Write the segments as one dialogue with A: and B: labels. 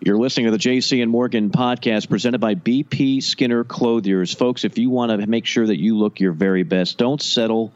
A: You're listening to the JC and Morgan podcast presented by BP Skinner Clothiers. Folks, if you want to make sure that you look your very best, don't settle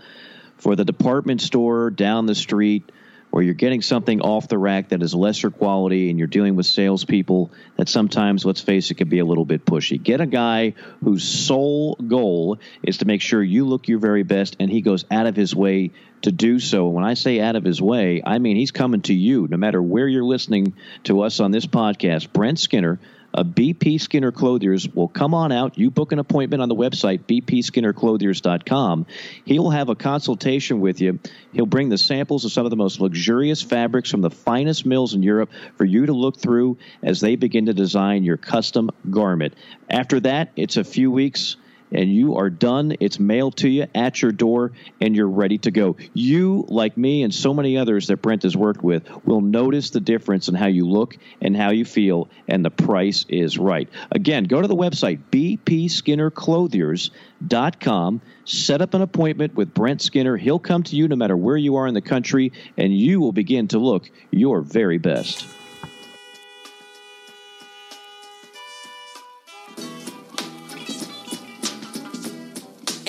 A: for the department store down the street or you're getting something off the rack that is lesser quality and you're dealing with salespeople that sometimes, let's face it, can be a little bit pushy. Get a guy whose sole goal is to make sure you look your very best and he goes out of his way to do so. When I say out of his way, I mean he's coming to you no matter where you're listening to us on this podcast. Brent Skinner Uh, a BP Skinner Clothiers will come on out. You book an appointment on the website, bpskinnerclothiers.com. He'll have a consultation with you. He'll bring the samples of some of the most luxurious fabrics from the finest mills in Europe for you to look through as they begin to design your custom garment. After that, it's a few weeks and you are done. It's mailed to you at your door, and you're ready to go. You, like me and so many others that Brent has worked with, will notice the difference in how you look and how you feel, and the price is right. Again, go to the website, bpskinnerclothiers.com. Set up an appointment with Brent Skinner. He'll come to you no matter where you are in the country, and you will begin to look your very best.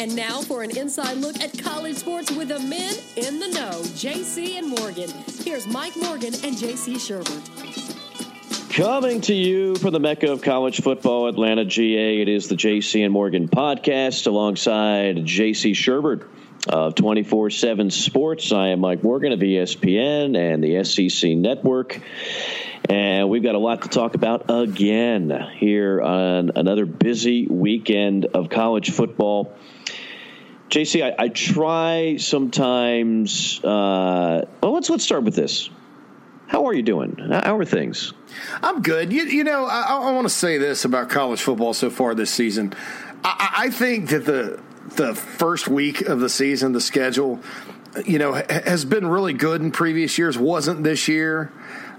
B: And now for an inside look at college sports with the men in the know, JC and Morgan. Here's Mike Morgan and JC Shurburtt.
A: Coming to you from the Mecca of College Football, Atlanta, GA. It is the JC and Morgan podcast alongside JC Shurburtt of 24 7 Sports. I am Mike Morgan of ESPN and the SEC Network. And we've got a lot to talk about again here on another busy weekend of college football. JC, I, I try sometimes. Uh, well, let's let's start with this. How are you doing? How are things?
C: I'm good. You, you know, I, I want to say this about college football so far this season. I, I think that the the first week of the season, the schedule, you know, has been really good in previous years. Wasn't this year.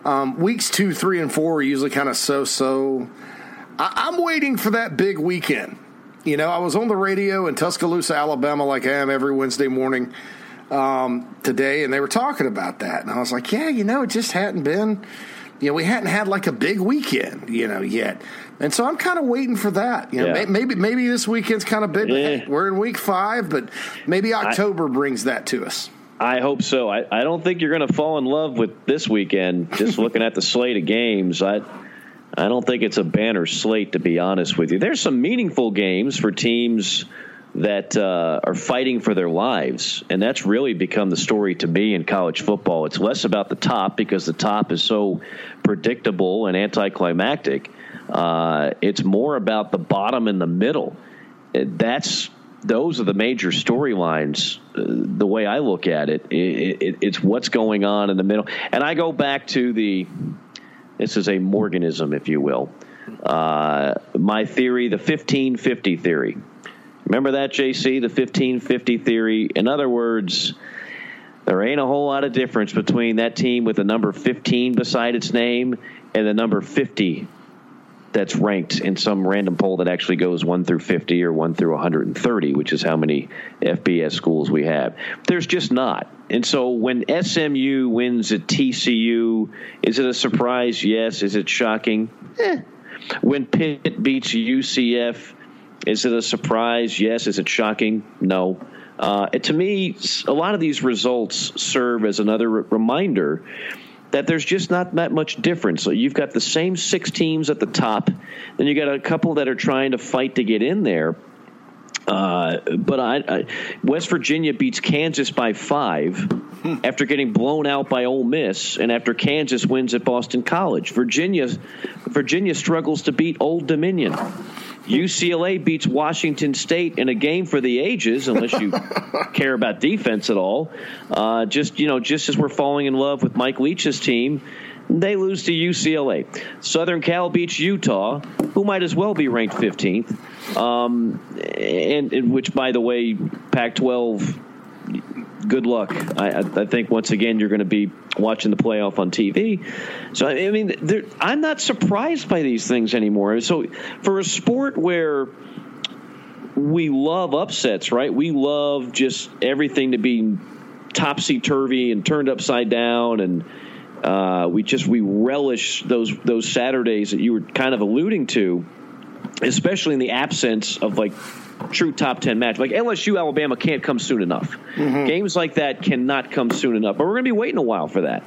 C: Um, weeks two, three, and four are usually kind of so so. I'm waiting for that big weekend. You know, I was on the radio in Tuscaloosa, Alabama, like I am every Wednesday morning um, today, and they were talking about that. And I was like, yeah, you know, it just hadn't been, you know, we hadn't had like a big weekend, you know, yet. And so I'm kind of waiting for that. You know, yeah. maybe maybe this weekend's kind of big. Yeah. We're in week five, but maybe October I, brings that to us.
A: I hope so. I, I don't think you're going to fall in love with this weekend. Just looking at the slate of games, I I don't think it's a banner slate, to be honest with you. There's some meaningful games for teams that uh, are fighting for their lives, and that's really become the story to me in college football. It's less about the top because the top is so predictable and anticlimactic. Uh, it's more about the bottom and the middle. That's those are the major storylines. Uh, the way I look at it, it, it, it's what's going on in the middle. And I go back to the this is a Morganism, if you will. Uh, my theory, the 1550 theory. Remember that, JC? The 1550 theory. In other words, there ain't a whole lot of difference between that team with the number 15 beside its name and the number 50 that's ranked in some random poll that actually goes 1 through 50 or 1 through 130, which is how many FBS schools we have. There's just not. And so when SMU wins at TCU, is it a surprise? Yes. Is it shocking? Eh. When Pitt beats UCF, is it a surprise? Yes. Is it shocking? No. Uh, to me, a lot of these results serve as another reminder that there's just not that much difference. So you've got the same six teams at the top, then you got a couple that are trying to fight to get in there. Uh, but I, I, West Virginia beats Kansas by five hmm. after getting blown out by Ole Miss, and after Kansas wins at Boston College. Virginia, Virginia struggles to beat Old Dominion. UCLA beats Washington State in a game for the ages, unless you care about defense at all. Uh, just you know, just as we're falling in love with Mike Leach's team, They lose to UCLA. Southern Cal beats Utah, who might as well be ranked 15th. Um, and, and, which, by the way, Pac-12. Good luck. I, I think once again you're going to be watching the playoff on TV. So I mean, I'm not surprised by these things anymore. So for a sport where we love upsets, right? We love just everything to be topsy turvy and turned upside down and uh, we just we relish those those Saturdays that you were kind of alluding to, especially in the absence of like true top 10 match. Like LSU Alabama can't come soon enough. Mm-hmm. Games like that cannot come soon enough. But we're going to be waiting a while for that.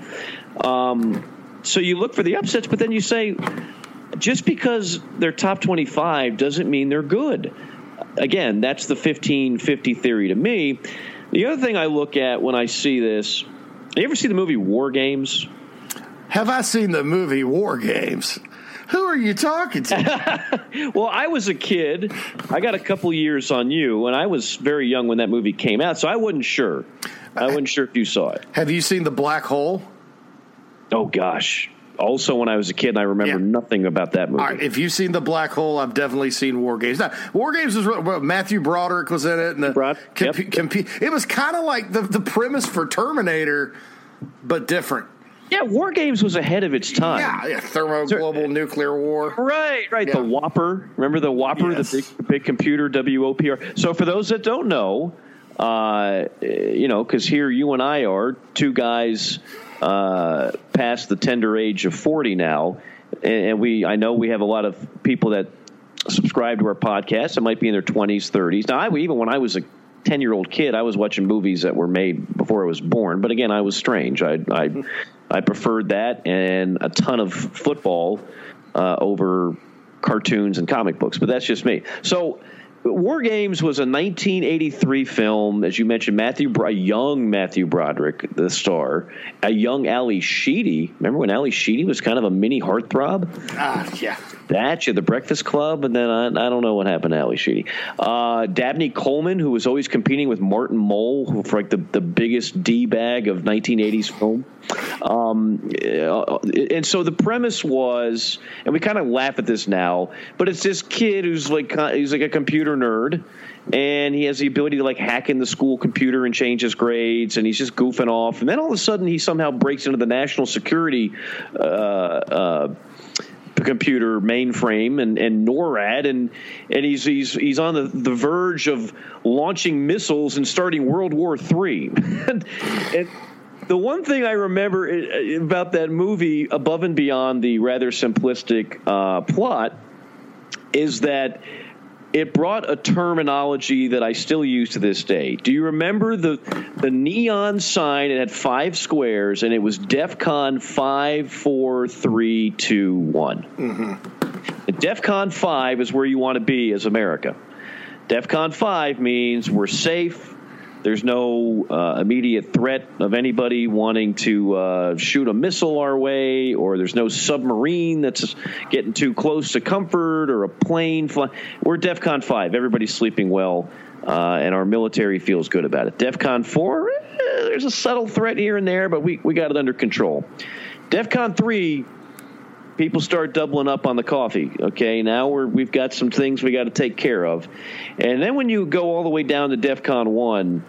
A: Um, so you look for the upsets, but then you say, just because they're top 25 doesn't mean they're good. Again, that's the 15 50 theory to me. The other thing I look at when I see this, you ever see the movie War Games?
C: Have I seen the movie War Games? Who are you talking
A: to? well, I was a kid. I got a couple years on you, and I was very young when that movie came out, so I wasn't sure. I wasn't sure if you saw it.
C: Have you seen The Black Hole?
A: Oh, gosh. Also, when I was a kid, and I remember yeah. nothing about that movie.
C: Right, if you've seen The Black Hole, I've definitely seen War Games. Now, War Games was well, Matthew Broderick was in it, and the
A: Broad,
C: comp- yep. comp- it was kind of like the the premise for Terminator, but different.
A: Yeah, War Games was ahead of its time.
C: Yeah, yeah thermo global nuclear war.
A: Right, right. Yeah. The Whopper. Remember the Whopper, yes. the big, big computer, WOPR. So for those that don't know, uh, you know, because here you and I are two guys uh, past the tender age of forty now, and we I know we have a lot of people that subscribe to our podcast It might be in their twenties, thirties. Now, I, even when I was a 10 year old kid, I was watching movies that were made before I was born. But again, I was strange. I, I, I preferred that and a ton of football uh, over cartoons and comic books. But that's just me. So, War Games was a 1983 film, as you mentioned. Matthew, a young Matthew Broderick, the star, a young Ally Sheedy. Remember when Ally Sheedy was kind of a mini heartthrob?
C: Ah, uh, yeah.
A: That you the Breakfast Club, and then I, I don't know what happened to Ally Sheedy. Uh, Dabney Coleman, who was always competing with Martin Mull, for like the, the biggest d bag of 1980s film. Um, uh, and so the premise was, and we kind of laugh at this now, but it's this kid who's like he's like a computer nerd, and he has the ability to like hack in the school computer and change his grades, and he's just goofing off, and then all of a sudden he somehow breaks into the national security. Uh, uh, computer mainframe and, and NORAD, and and he's he's he's on the, the verge of launching missiles and starting World War Three. and, and the one thing I remember about that movie, above and beyond the rather simplistic uh, plot, is that it brought a terminology that I still use to this day. Do you remember the the neon sign? It had five squares, and it was DEFCON five, four, three, two, one. Mm-hmm. DEFCON five is where you want to be as America. DEFCON five means we're safe, there's no uh, immediate threat of anybody wanting to uh, shoot a missile our way, or there's no submarine that's getting too close to comfort, or a plane flying. We're DEFCON 5. Everybody's sleeping well, uh, and our military feels good about it. DEFCON 4, eh, there's a subtle threat here and there, but we, we got it under control. DEFCON 3, people start doubling up on the coffee. Okay, now we're we've got some things we got to take care of, and then when you go all the way down to DEFCON one,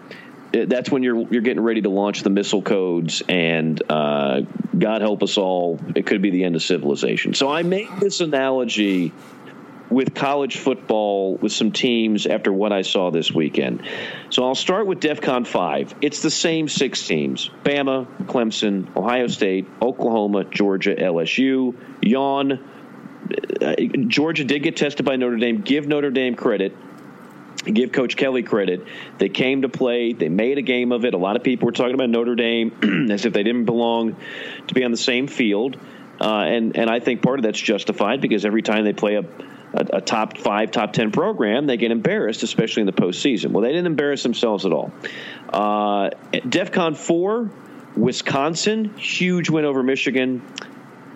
A: eh, that's when you're you're getting ready to launch the missile codes, and uh, God help us all, it could be the end of civilization. So I made this analogy with college football with some teams after what I saw this weekend. So I'll start with DEFCON 5. It's the same six teams Bama, Clemson, Ohio State, Oklahoma, Georgia, LSU. Yawn. Uh, Georgia did get tested by Notre Dame. Give Notre Dame credit. Give Coach Kelly credit. They came to play. They made a game of it. A lot of people were talking about Notre Dame as if they didn't belong to be on the same field. Uh, and and I think part of that's justified because every time they play a a, a, top five, top ten program, they get embarrassed, especially in the postseason. Well, they didn't embarrass themselves at all. Uh, DEFCON four, Wisconsin, huge win over Michigan.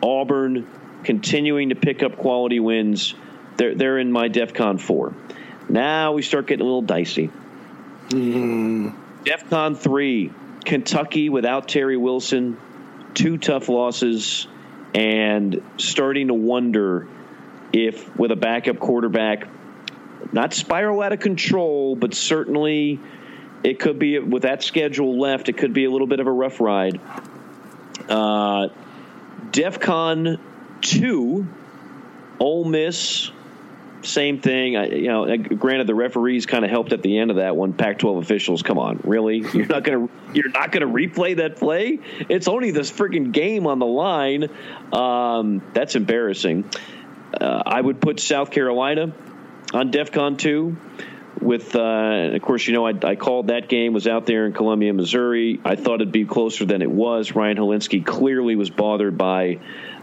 A: Auburn, continuing to pick up quality wins. They're they're in my DEFCON four. Now we start getting a little dicey. Mm. DEFCON three, Kentucky without Terry Wilson, two tough losses and starting to wonder if, with a backup quarterback, not spiral out of control, but certainly it could be with that schedule left. It could be a little bit of a rough ride. Uh, DefCon two, Ole Miss, same thing. I, you know, granted the referees kind of helped at the end of that one. Pac-12 officials, come on, really? You're not gonna you're not gonna replay that play? It's only this freaking game on the line. Um, that's embarrassing. Uh, I would put South Carolina on DefCon two with, uh, of course, you know, I, I, called that game, was out there in Columbia, Missouri. I thought it'd be closer than it was. Ryan Hilinski clearly was bothered by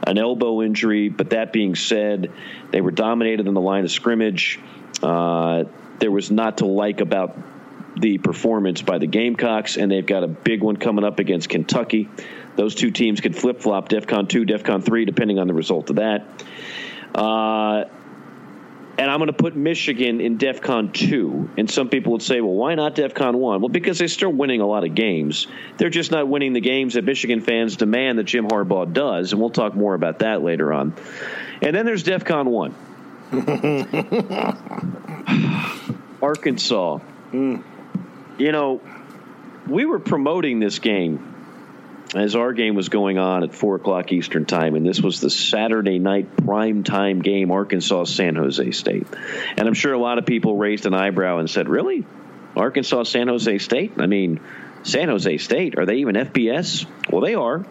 A: an elbow injury, but that being said, they were dominated in the line of scrimmage. Uh, there was not to like about the performance by the Gamecocks, and they've got a big one coming up against Kentucky. Those two teams could flip flop DEFCON 2, DEFCON 3, depending on the result of that. Uh, and I'm going to put Michigan in DEF CON 2. And some people would say, well, why not DEF CON 1? Well, because they're still winning a lot of games. They're just not winning the games that Michigan fans demand that Jim Harbaugh does. And we'll talk more about that later on. And then there's DEF CON 1. Arkansas. Mm. You know, we were promoting this game as our game was going on at four o'clock Eastern time, and this was the Saturday night prime time game, Arkansas San Jose State. And I'm sure a lot of people raised an eyebrow and said, "Really, Arkansas San Jose State? I mean, San Jose State are they even FBS? Well, they are.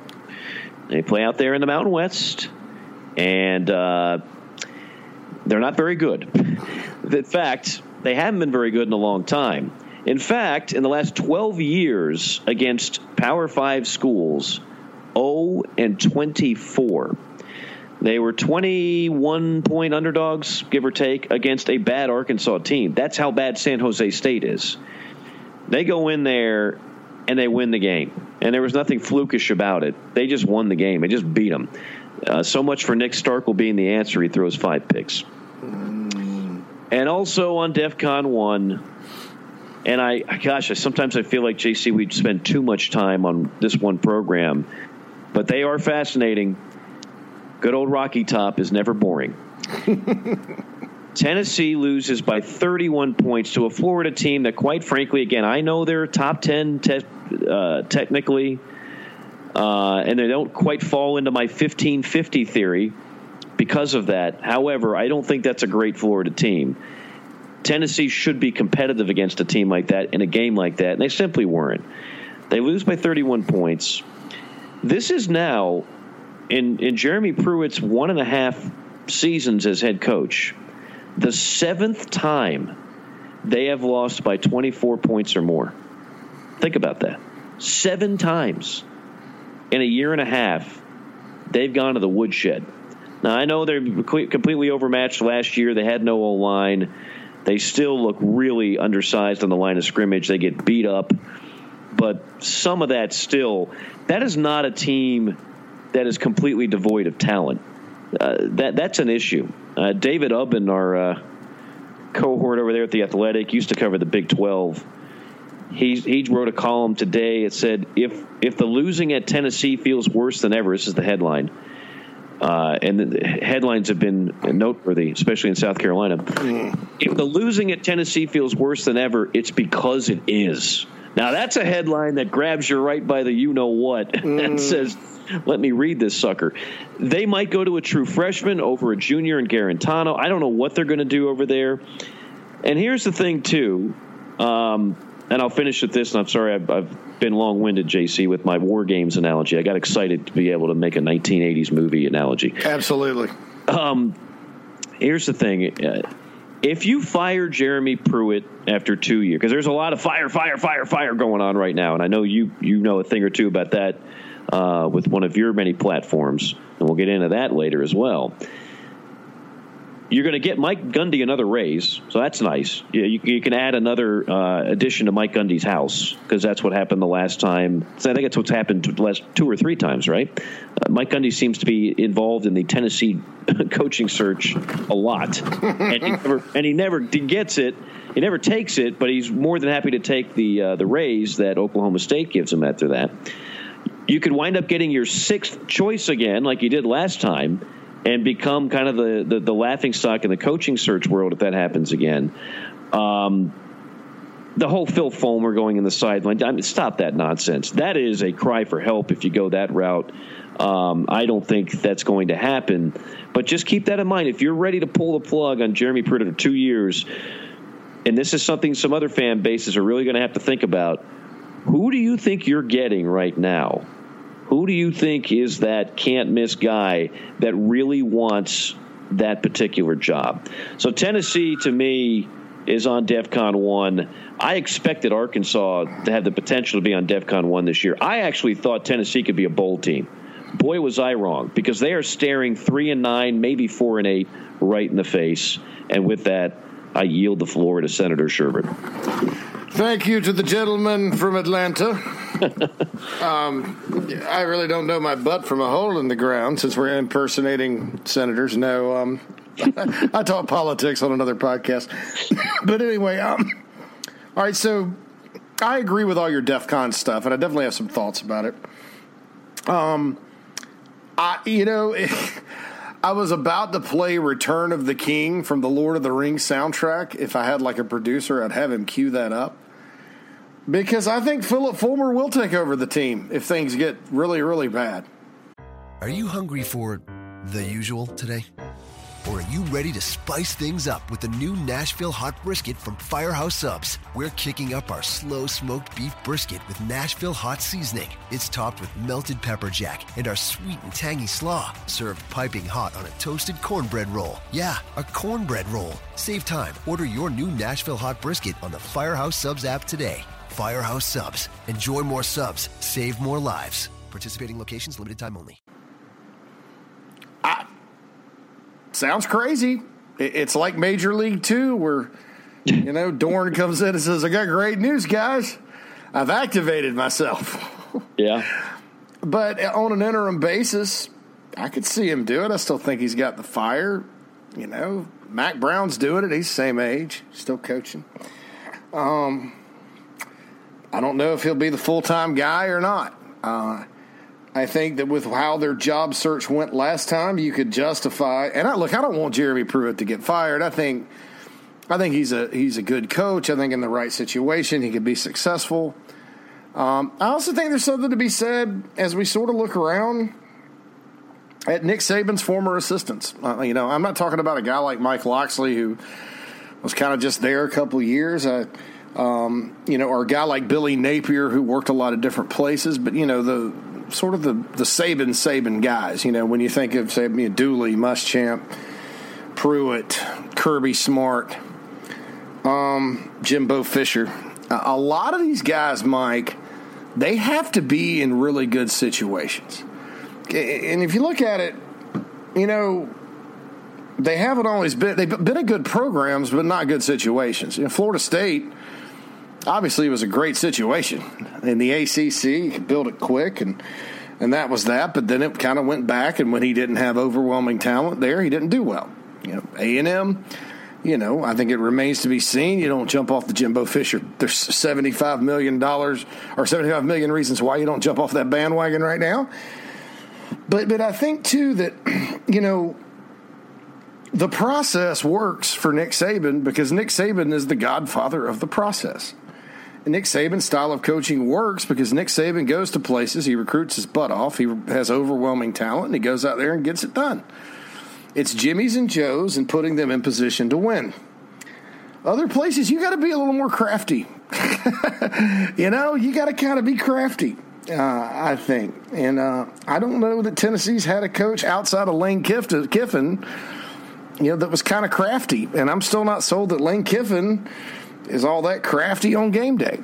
A: They play out there in the Mountain West, and uh, they're not very good. in fact, they haven't been very good in a long time." In fact, in the last 12 years against Power 5 schools, 0 and 24. They were 21 point underdogs, give or take, against a bad Arkansas team. That's how bad San Jose State is. They go in there and they win the game. And there was nothing flukish about it. They just won the game. They just beat them. Uh, so much for Nick Starkel being the answer. He throws five picks. And also on DEF CON 1, and I, gosh, I, sometimes I feel like JC, we spend too much time on this one program, but they are fascinating. Good old Rocky Top is never boring. Tennessee loses by 31 points to a Florida team that, quite frankly, again, I know they're top 10 te- uh, technically, uh, and they don't quite fall into my 15 50 theory because of that. However, I don't think that's a great Florida team. Tennessee should be competitive against a team like that in a game like that, and they simply weren't. They lose by 31 points. This is now in in Jeremy Pruitt's one and a half seasons as head coach, the seventh time they have lost by 24 points or more. Think about that. Seven times in a year and a half, they've gone to the woodshed. Now, I know they're completely overmatched last year. They had no O line. They still look really undersized on the line of scrimmage. They get beat up, but some of that still that is not a team that is completely devoid of talent. Uh, that that's an issue. Uh, David Ubben, our uh, cohort over there at the Athletic, used to cover the Big Twelve. He he wrote a column today. It said if if the losing at Tennessee feels worse than ever, this is the headline. Uh, and the headlines have been noteworthy, especially in South Carolina. If the losing at Tennessee feels worse than ever, it's because it is. Now, that's a headline that grabs you right by the you know what mm. and says, let me read this sucker. They might go to a true freshman over a junior in Guarantano. I don't know what they're going to do over there. And here's the thing, too. Um, and I'll finish with this. And I'm sorry, I've, I've been long winded, JC, with my War Games analogy. I got excited to be able to make a 1980s movie analogy.
C: Absolutely.
A: Um, here's the thing. Uh, if you fire Jeremy Pruitt after two years, because there's a lot of fire, fire, fire, fire going on right now, and I know you you know a thing or two about that uh, with one of your many platforms, and we'll get into that later as well you're going to get Mike Gundy another raise, so that's nice. You, you, you can add another uh, addition to Mike Gundy's house because that's what happened the last time. So I think it's what's happened the last two or three times, right? Uh, Mike Gundy seems to be involved in the Tennessee coaching search a lot, and he never and he never gets it. He never takes it, but he's more than happy to take the uh, the raise that Oklahoma State gives him after that. you could wind up getting your sixth choice again, like you did last time, and become kind of the, the, the laughing stock in the coaching search world if that happens again. Um, the whole Phil Fulmer going in the sideline. I mean, stop that nonsense. That is a cry for help if you go that route. Um, I don't think that's going to happen. But just keep that in mind. If you're ready to pull the plug on Jeremy Pruitt for two years, and this is something some other fan bases are really going to have to think about, who do you think you're getting right now? Who do you think is that can't miss guy that really wants that particular job? So Tennessee, to me, is on DEFCON 1. I expected Arkansas to have the potential to be on DEFCON 1 this year. I actually thought Tennessee could be a bowl team. Boy, was I wrong because they are staring 3 and 9, maybe 4 and 8 right in the face. And with that, I yield the floor to Senator Shurburtt.
C: Thank you to the gentleman from Atlanta. um, I really don't know my butt from a hole in the ground since we're impersonating senators. No, um, I talk politics on another podcast. but anyway, um, all right, so I agree with all your DEF CON stuff, and I definitely have some thoughts about it. Um, I, you know, I was about to play Return of the King from the Lord of the Rings soundtrack. If I had like a producer, I'd have him cue that up. Because I think Philip Fulmer will take over the team if things get really, really bad.
D: Are you hungry for the usual today? Or are you ready to spice things up with the new Nashville Hot Brisket from Firehouse Subs? We're kicking up our slow smoked beef brisket with Nashville Hot Seasoning. It's topped with melted pepper jack and our sweet and tangy slaw, served piping hot on a toasted cornbread roll. Yeah, a cornbread roll. Save time. Order your new Nashville Hot Brisket on the Firehouse Subs app today. Firehouse Subs. Enjoy more subs, save more lives. Participating locations, limited time only.
C: Sounds crazy. It's like Major League Two, where you know Dorn comes in and says, "I got great news, guys. I've activated myself."
A: Yeah,
C: but on an interim basis, I could see him do it. I still think he's got the fire. You know, Mack Brown's doing it. He's same age, still coaching. Um, I don't know if he'll be the full time guy or not. Uh, I think that with how their job search went last time, you could justify. And I, look, I don't want Jeremy Pruitt to get fired. I think, I think he's a he's a good coach. I think in the right situation, he could be successful. Um, I also think there's something to be said as we sort of look around at Nick Saban's former assistants. Uh, you know, I'm not talking about a guy like Mike Locksley who was kind of just there a couple years. Uh, um, you know, or a guy like Billy Napier who worked a lot of different places. But you know, the sort of the the Saban Saban guys. You know, when you think of say you know, Dooley, Muschamp, Pruitt, Kirby Smart, um, Jimbo Fisher, a, lot of these guys, Mike, they have to be in really good situations. And if you look at it, you know, they haven't always been they've been in good programs, but not good situations. Know, Florida State obviously it was a great situation in the ACC. He could build it quick, and and that was that. But then it kind of went back, and when he didn't have overwhelming talent there, he didn't do well. You know, A and M. You know, I think it remains to be seen. You don't jump off the Jimbo Fisher. There's seventy-five million dollars or seventy-five million reasons why you don't jump off that bandwagon right now. But but I think too that you know the process works for Nick Saban because Nick Saban is the godfather of the process. Nick Saban's style of coaching works because Nick Saban goes to places, he recruits his butt off, he has overwhelming talent, and he goes out there and gets it done. It's Jimmy's and Joe's and putting them in position to win. Other places, you got to be a little more crafty. you know, you got to kind of be crafty. Uh, I think, and uh, I don't know that Tennessee's had a coach outside of Lane Kiffin, you know, that was kind of crafty. And I'm still not sold that Lane Kiffin is all that crafty on game day.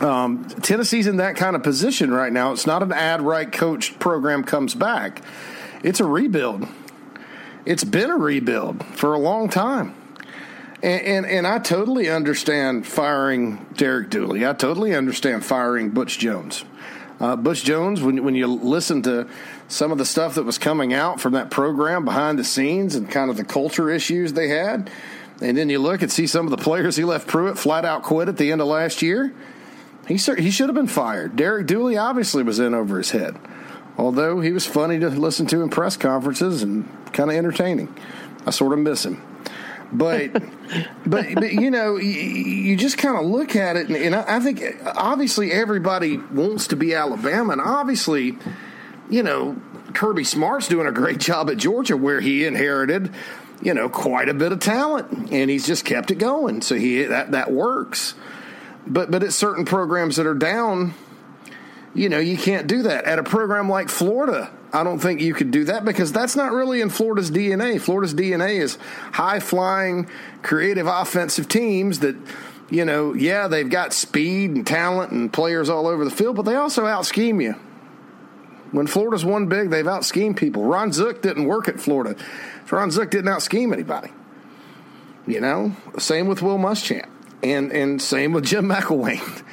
C: Um, Tennessee's in that kind of position right now. It's not an ad right coach program comes back. It's a rebuild. It's been a rebuild for a long time. And, and, and I totally understand firing Derek Dooley. I totally understand firing Butch Jones. Uh, Butch Jones, when when you listen to some of the stuff that was coming out from that program behind the scenes and kind of the culture issues they had, and then you look and see some of the players he left Pruitt flat out quit at the end of last year. He he should have been fired. Derek Dooley obviously was in over his head, although he was funny to listen to in press conferences and kind of entertaining. I sort of miss him. But, but, but you know, you, you just kind of look at it, and, and I, I think obviously everybody wants to be Alabama, and obviously, you know, Kirby Smart's doing a great job at Georgia, where he inherited, you know, quite a bit of talent, and he's just kept it going. So he that that works. But but at certain programs that are down, you know, you can't do that. At a program like Florida, I don't think you could do that because that's not really in Florida's DNA. Florida's DNA is high flying, creative offensive teams that, you know, yeah, they've got speed and talent and players all over the field, but they also out scheme you. When Florida's won big, they've out schemed people. Ron Zook didn't work at Florida. Ron Zook didn't scheme anybody. You know, same with Will Muschamp, and and same with Jim McElwain.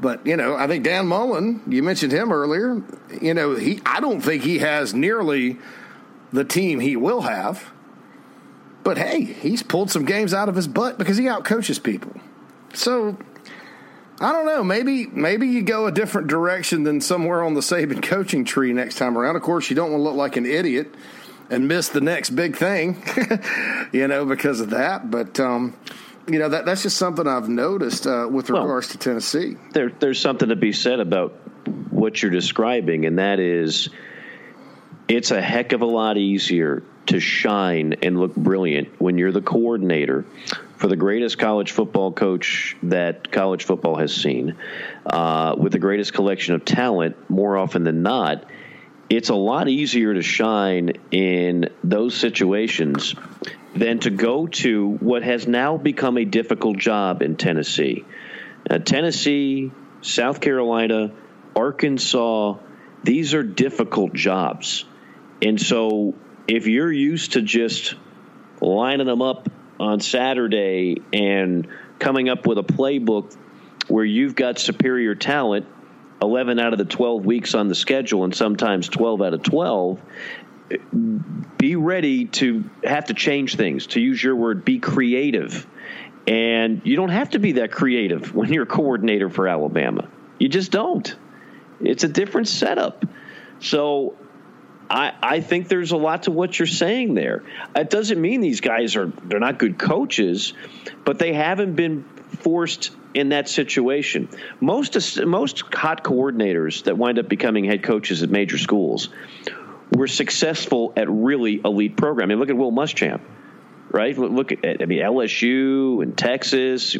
C: But you know, I think Dan Mullen, you mentioned him earlier. You know, he I don't think he has nearly the team he will have. But hey, he's pulled some games out of his butt because he outcoaches people. So I don't know. Maybe maybe you go a different direction than somewhere on the Saban coaching tree next time around. Of course, you don't want to look like an idiot and miss the next big thing, you know, because of that. But um, you know that that's just something I've noticed uh, with regards well, to Tennessee.
A: There, there's something to be said about what you're describing, and that is, it's a heck of a lot easier to shine and look brilliant when you're the coordinator for the greatest college football coach that college football has seen, uh, with the greatest collection of talent, more often than not, it's a lot easier to shine in those situations than to go to what has now become a difficult job in Tennessee. Uh, Tennessee, South Carolina, Arkansas, these are difficult jobs. And so if you're used to just lining them up on Saturday and coming up with a playbook where you've got superior talent 11 out of the 12 weeks on the schedule and sometimes 12 out of 12 be ready to have to change things to use your word be creative. And you don't have to be that creative when you're a coordinator for Alabama. You just don't. It's a different setup. So I, I think there's a lot to what you're saying there. It doesn't mean these guys are they're not good coaches, but they haven't been forced in that situation. Most most hot coordinators that wind up becoming head coaches at major schools were successful at really elite programming. Look at Will Muschamp, right? Look at I mean LSU and Texas.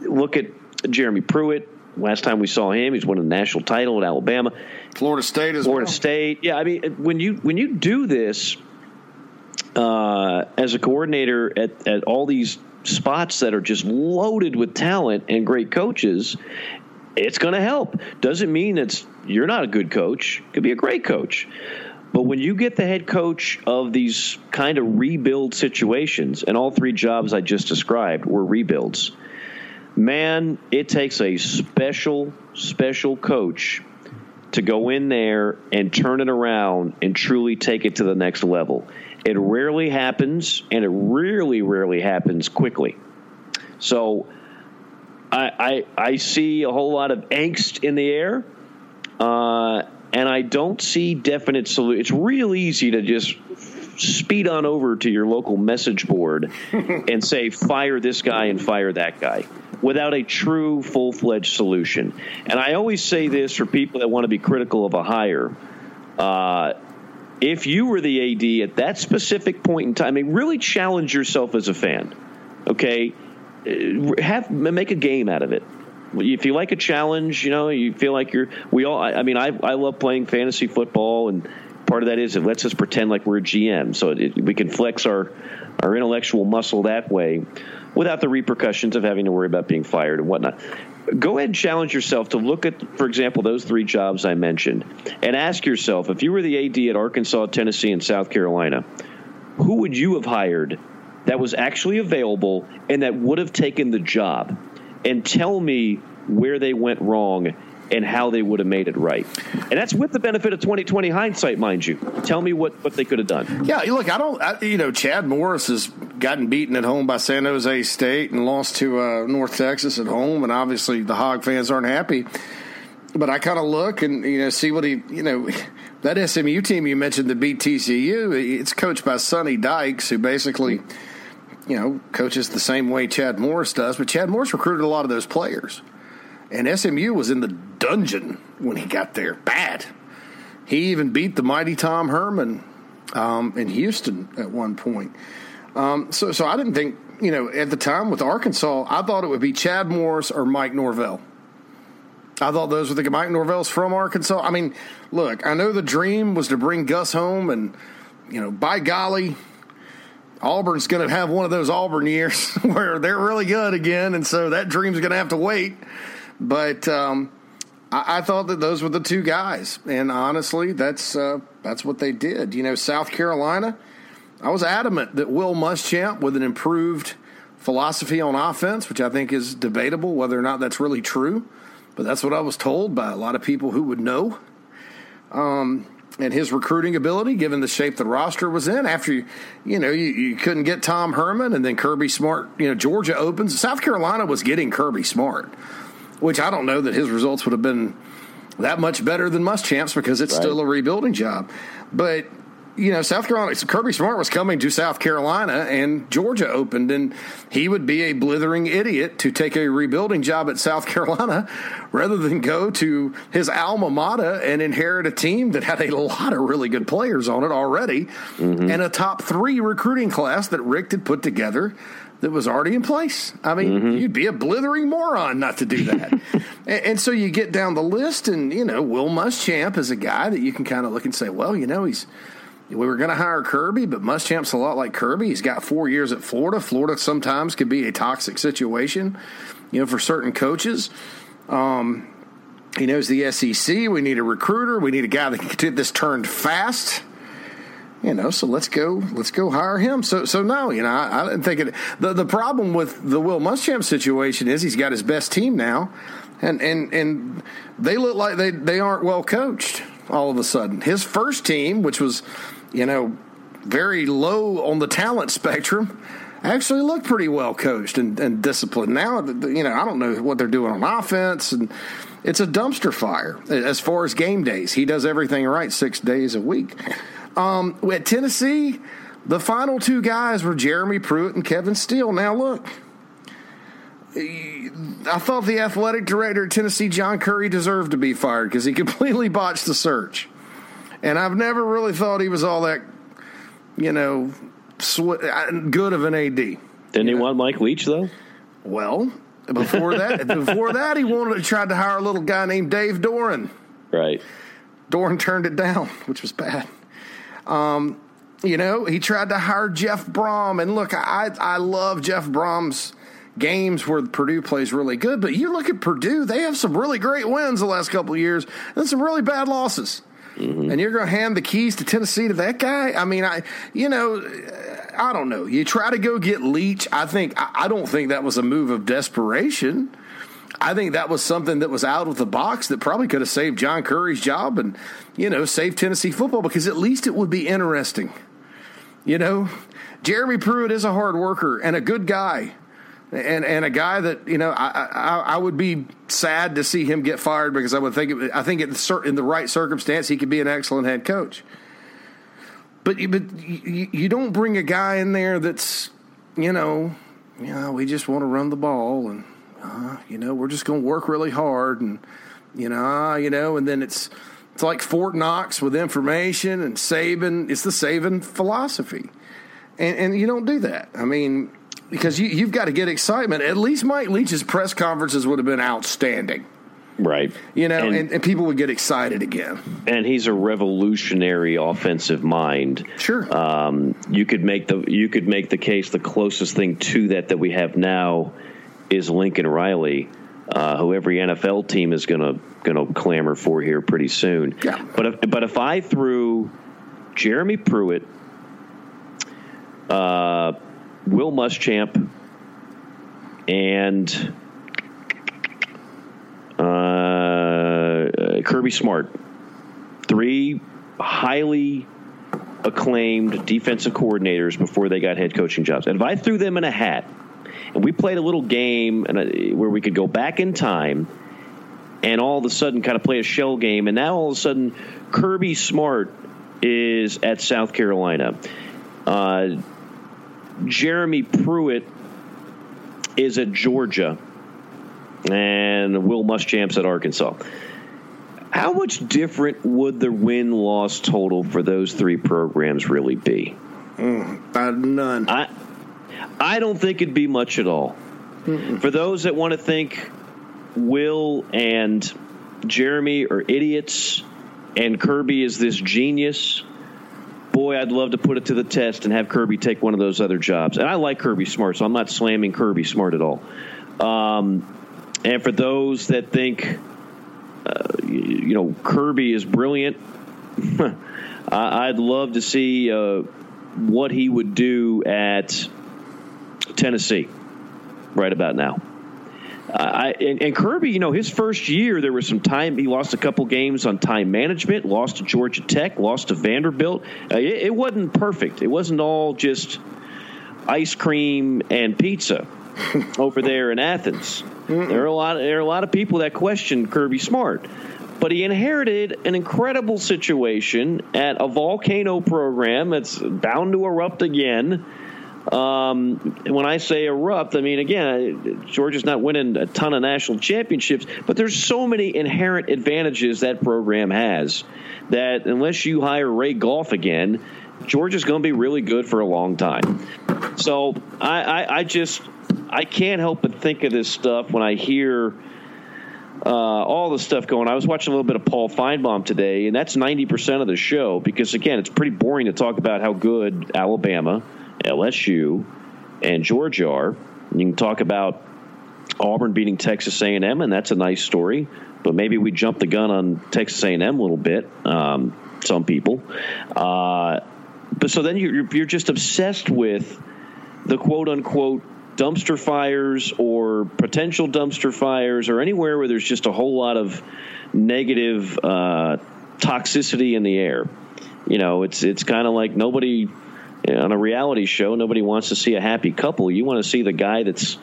A: Look at Jeremy Pruitt Last time we saw him, he's won a national title at Alabama,
C: Florida State as
A: Florida
C: well.
A: State. Yeah, I mean, when you when you do this uh, as a coordinator at at all these spots that are just loaded with talent and great coaches, it's going to help. Doesn't mean that you're not a good coach. Could be a great coach. But when you get the head coach of these kind of rebuild situations, and all three jobs I just described were rebuilds, man, it takes a special, special coach to go in there and turn it around and truly take it to the next level. It rarely happens, and it really, rarely happens quickly. So I, I, I see a whole lot of angst in the air, uh, and I don't see definite solution. It's real easy to just speed on over to your local message board and say, fire this guy and fire that guy without a true full fledged solution. And I always say this for people that want to be critical of a hire. Uh, if you were the AD at that specific point in time, I mean, really challenge yourself as a fan. Okay, uh, have make a game out of it. If you like a challenge, you know, you feel like you're. We all. I, mean, I I love playing fantasy football, and part of that is it lets us pretend like we're a GM, so it, we can flex our our intellectual muscle that way without the repercussions of having to worry about being fired and whatnot. Go ahead and challenge yourself to look at, for example, those three jobs I mentioned and ask yourself if you were the AD at Arkansas, Tennessee, and South Carolina, who would you have hired that was actually available and that would have taken the job? And tell me where they went wrong and how they would have made it right. And that's with the benefit of 2020 hindsight, mind you. Tell me what, what they could have done.
C: Yeah, look, I don't, I, you know, Chad Morris has gotten beaten at home by San Jose State and lost to uh, North Texas at home, and obviously the Hog fans aren't happy. But I kind of look and you know see what he you know that SMU team you mentioned the BTCU, It's coached by Sonny Dykes, who basically you know coaches the same way Chad Morris does. But Chad Morris recruited a lot of those players, and SMU was in the dungeon when he got there. Bad. He even beat the mighty Tom Herman um, in Houston at one point. Um, so, so I didn't think, you know, at the time with Arkansas, I thought it would be Chad Morris or Mike Norvell. I thought those were the Mike Norvell's from Arkansas. I mean, look, I know the dream was to bring Gus home, and you know, by golly, Auburn's going to have one of those Auburn years where they're really good again, and so that dream's going to have to wait. But um, I, I, thought that those were the two guys, and honestly, that's uh, that's what they did. You know, South Carolina I was adamant that Will Muschamp, with an improved philosophy on offense, which I think is debatable whether or not that's really true, but that's what I was told by a lot of people who would know. Um, and his recruiting ability, given the shape the roster was in, after you, you know, you, you, couldn't get Tom Herman, and then Kirby Smart, you know, Georgia opens. South Carolina was getting Kirby Smart, which I don't know that his results would have been that much better than Muschamp's because it's right. still a rebuilding job. But you know, South Carolina, Kirby Smart was coming to South Carolina and Georgia opened, and he would be a blithering idiot to take a rebuilding job at South Carolina rather than go to his alma mater and inherit a team that had a lot of really good players on it already mm-hmm. and a top three recruiting class that Richt had put together that was already in place. I mean, mm-hmm. you'd be a blithering moron not to do that. and, and, so you get down the list, and, you know, Will Muschamp is a guy that you can kind of look and say, well, you know, he's we were going to hire Kirby, but Muschamp's a lot like Kirby. He's got four years at Florida. Florida sometimes could be a toxic situation, you know, for certain coaches. Um, he knows the SEC. We need a recruiter. We need a guy that can get this turned fast. You know, so let's go. Let's go hire him. So, so no, you know, I, I didn't think it. The the problem with the Will Muschamp situation is he's got his best team now, and and and they look like they they aren't well coached all of a sudden. His first team, which was you know, very low on the talent spectrum, actually looked pretty well coached and, and disciplined. Now, you know, I don't know what they're doing on offense, and it's a dumpster fire as far as game days. He does everything right six days a week. Um, at Tennessee, the final two guys were Jeremy Pruitt and Kevin Steele. Now, look. I thought the athletic director at Tennessee, John Currie, deserved to be fired because he completely botched the search. And I've never really thought he was all that, you know, sw- good of an AD.
A: Didn't he know? want Mike Leach though?
C: Well, before that, before that, he wanted to try to hire a little guy named Dave Doeren.
A: Right.
C: Doeren turned it down, which was bad. Um, you know, he tried to hire Jeff Brohm, and look, I I love Jeff Brohm's games where Purdue plays really good, but you look at Purdue; they have some really great wins the last couple of years, and some really bad losses. Mm-hmm. And you're going to hand the keys to Tennessee to that guy? I mean, I, you know, I don't know. You try to go get Leach. I think I don't think that was a move of desperation. I think that was something that was out of the box that probably could have saved John Currie's job and, you know, saved Tennessee football because at least it would be interesting. You know, Jeremy Pruitt is a hard worker and a good guy and and a guy that you know I, I, I would be sad to see him get fired because I would think I think in the right circumstance he could be an excellent head coach. But but you, you don't bring a guy in there that's you know you know we just want to run the ball and uh, you know we're just going to work really hard and you know uh, you know and then it's it's like Fort Knox with information and Saban. It's the Saban philosophy, and and you don't do that. I mean because you, you've got to get excitement. At least Mike Leach's press conferences would have been outstanding.
A: Right.
C: You know, and, and, and, people would get excited again.
A: And he's a revolutionary offensive mind.
C: Sure.
A: Um, you could make the you could make the case the closest thing to that that we have now is Lincoln Riley, uh, who every NFL team is gonna gonna clamor for here pretty soon.
C: Yeah.
A: But if, but if I threw Jeremy Pruitt, uh, Will Muschamp and uh, Kirby Smart. Three highly acclaimed defensive coordinators before they got head coaching jobs. And if I threw them in a hat and we played a little game and uh, where we could go back in time and all of a sudden kind of play a shell game, and now all of a sudden Kirby Smart is at South Carolina. Uh, Jeremy Pruitt is at Georgia, and Will Muschamp's at Arkansas. How much different would the win loss total for those three programs really be?
C: Mm, none.
A: I I don't think it'd be much at all. Mm-mm. For those that want to think Will and Jeremy are idiots and Kirby is this genius, boy, I'd love to put it to the test and have Kirby take one of those other jobs. And I like Kirby Smart, so I'm not slamming Kirby Smart at all. Um, and for those that think, uh, you know, Kirby is brilliant, I'd love to see uh, what he would do at Tennessee right about now. I, and, and, Kirby, you know, his first year there was some time. He lost a couple games on time management. Lost to Georgia Tech. Lost to Vanderbilt. Uh, it, it, wasn't perfect. It wasn't all just ice cream and pizza over there in Athens. Mm-mm. There are a lot. There are a lot of people that question Kirby Smart, but he inherited an incredible situation at a volcano program that's bound to erupt again um, when I say erupt, I mean, again, Georgia's not winning a ton of national championships, but there's so many inherent advantages that program has that unless you hire Ray Goff again, Georgia's going to be really good for a long time. So I, I, I just I can't help but think of this stuff when I hear uh, all the stuff going. I was watching a little bit of Paul Finebaum today, and that's ninety percent of the show because again, it's pretty boring to talk about how good Alabama LSU, and Georgia are. You can talk about Auburn beating Texas A&M, and that's a nice story. But maybe we jumped the gun on Texas A&M a little bit. Um, some people, uh, but so then you're you're just obsessed with the quote unquote dumpster fires or potential dumpster fires or anywhere where there's just a whole lot of negative uh, toxicity in the air. You know, it's it's kind of like nobody on a reality show, nobody wants to see a happy couple. You want to see the guy that's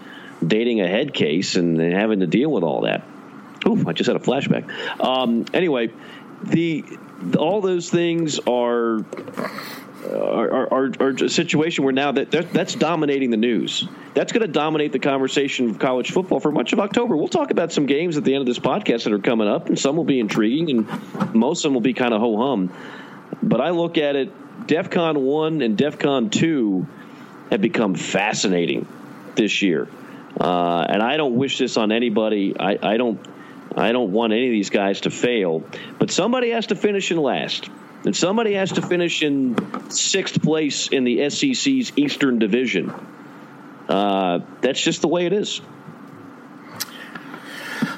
A: dating a head case and having to deal with all that. Ooh, I just had a flashback. Um, anyway, the all those things are. Are, are, are, a situation where now that that's dominating the news. That's going to dominate the conversation of college football for much of October. We'll talk about some games at the end of this podcast that are coming up, and some will be intriguing, and most of them will be kind of ho hum. But I look at it DEF CON 1 and DEF CON 2 have become fascinating this year. Uh, and I don't wish this on anybody. I, I, don't. I don't want any of these guys to fail. But somebody has to finish in last, and somebody has to finish in sixth place in the SEC's Eastern Division. Uh, that's just the way it is.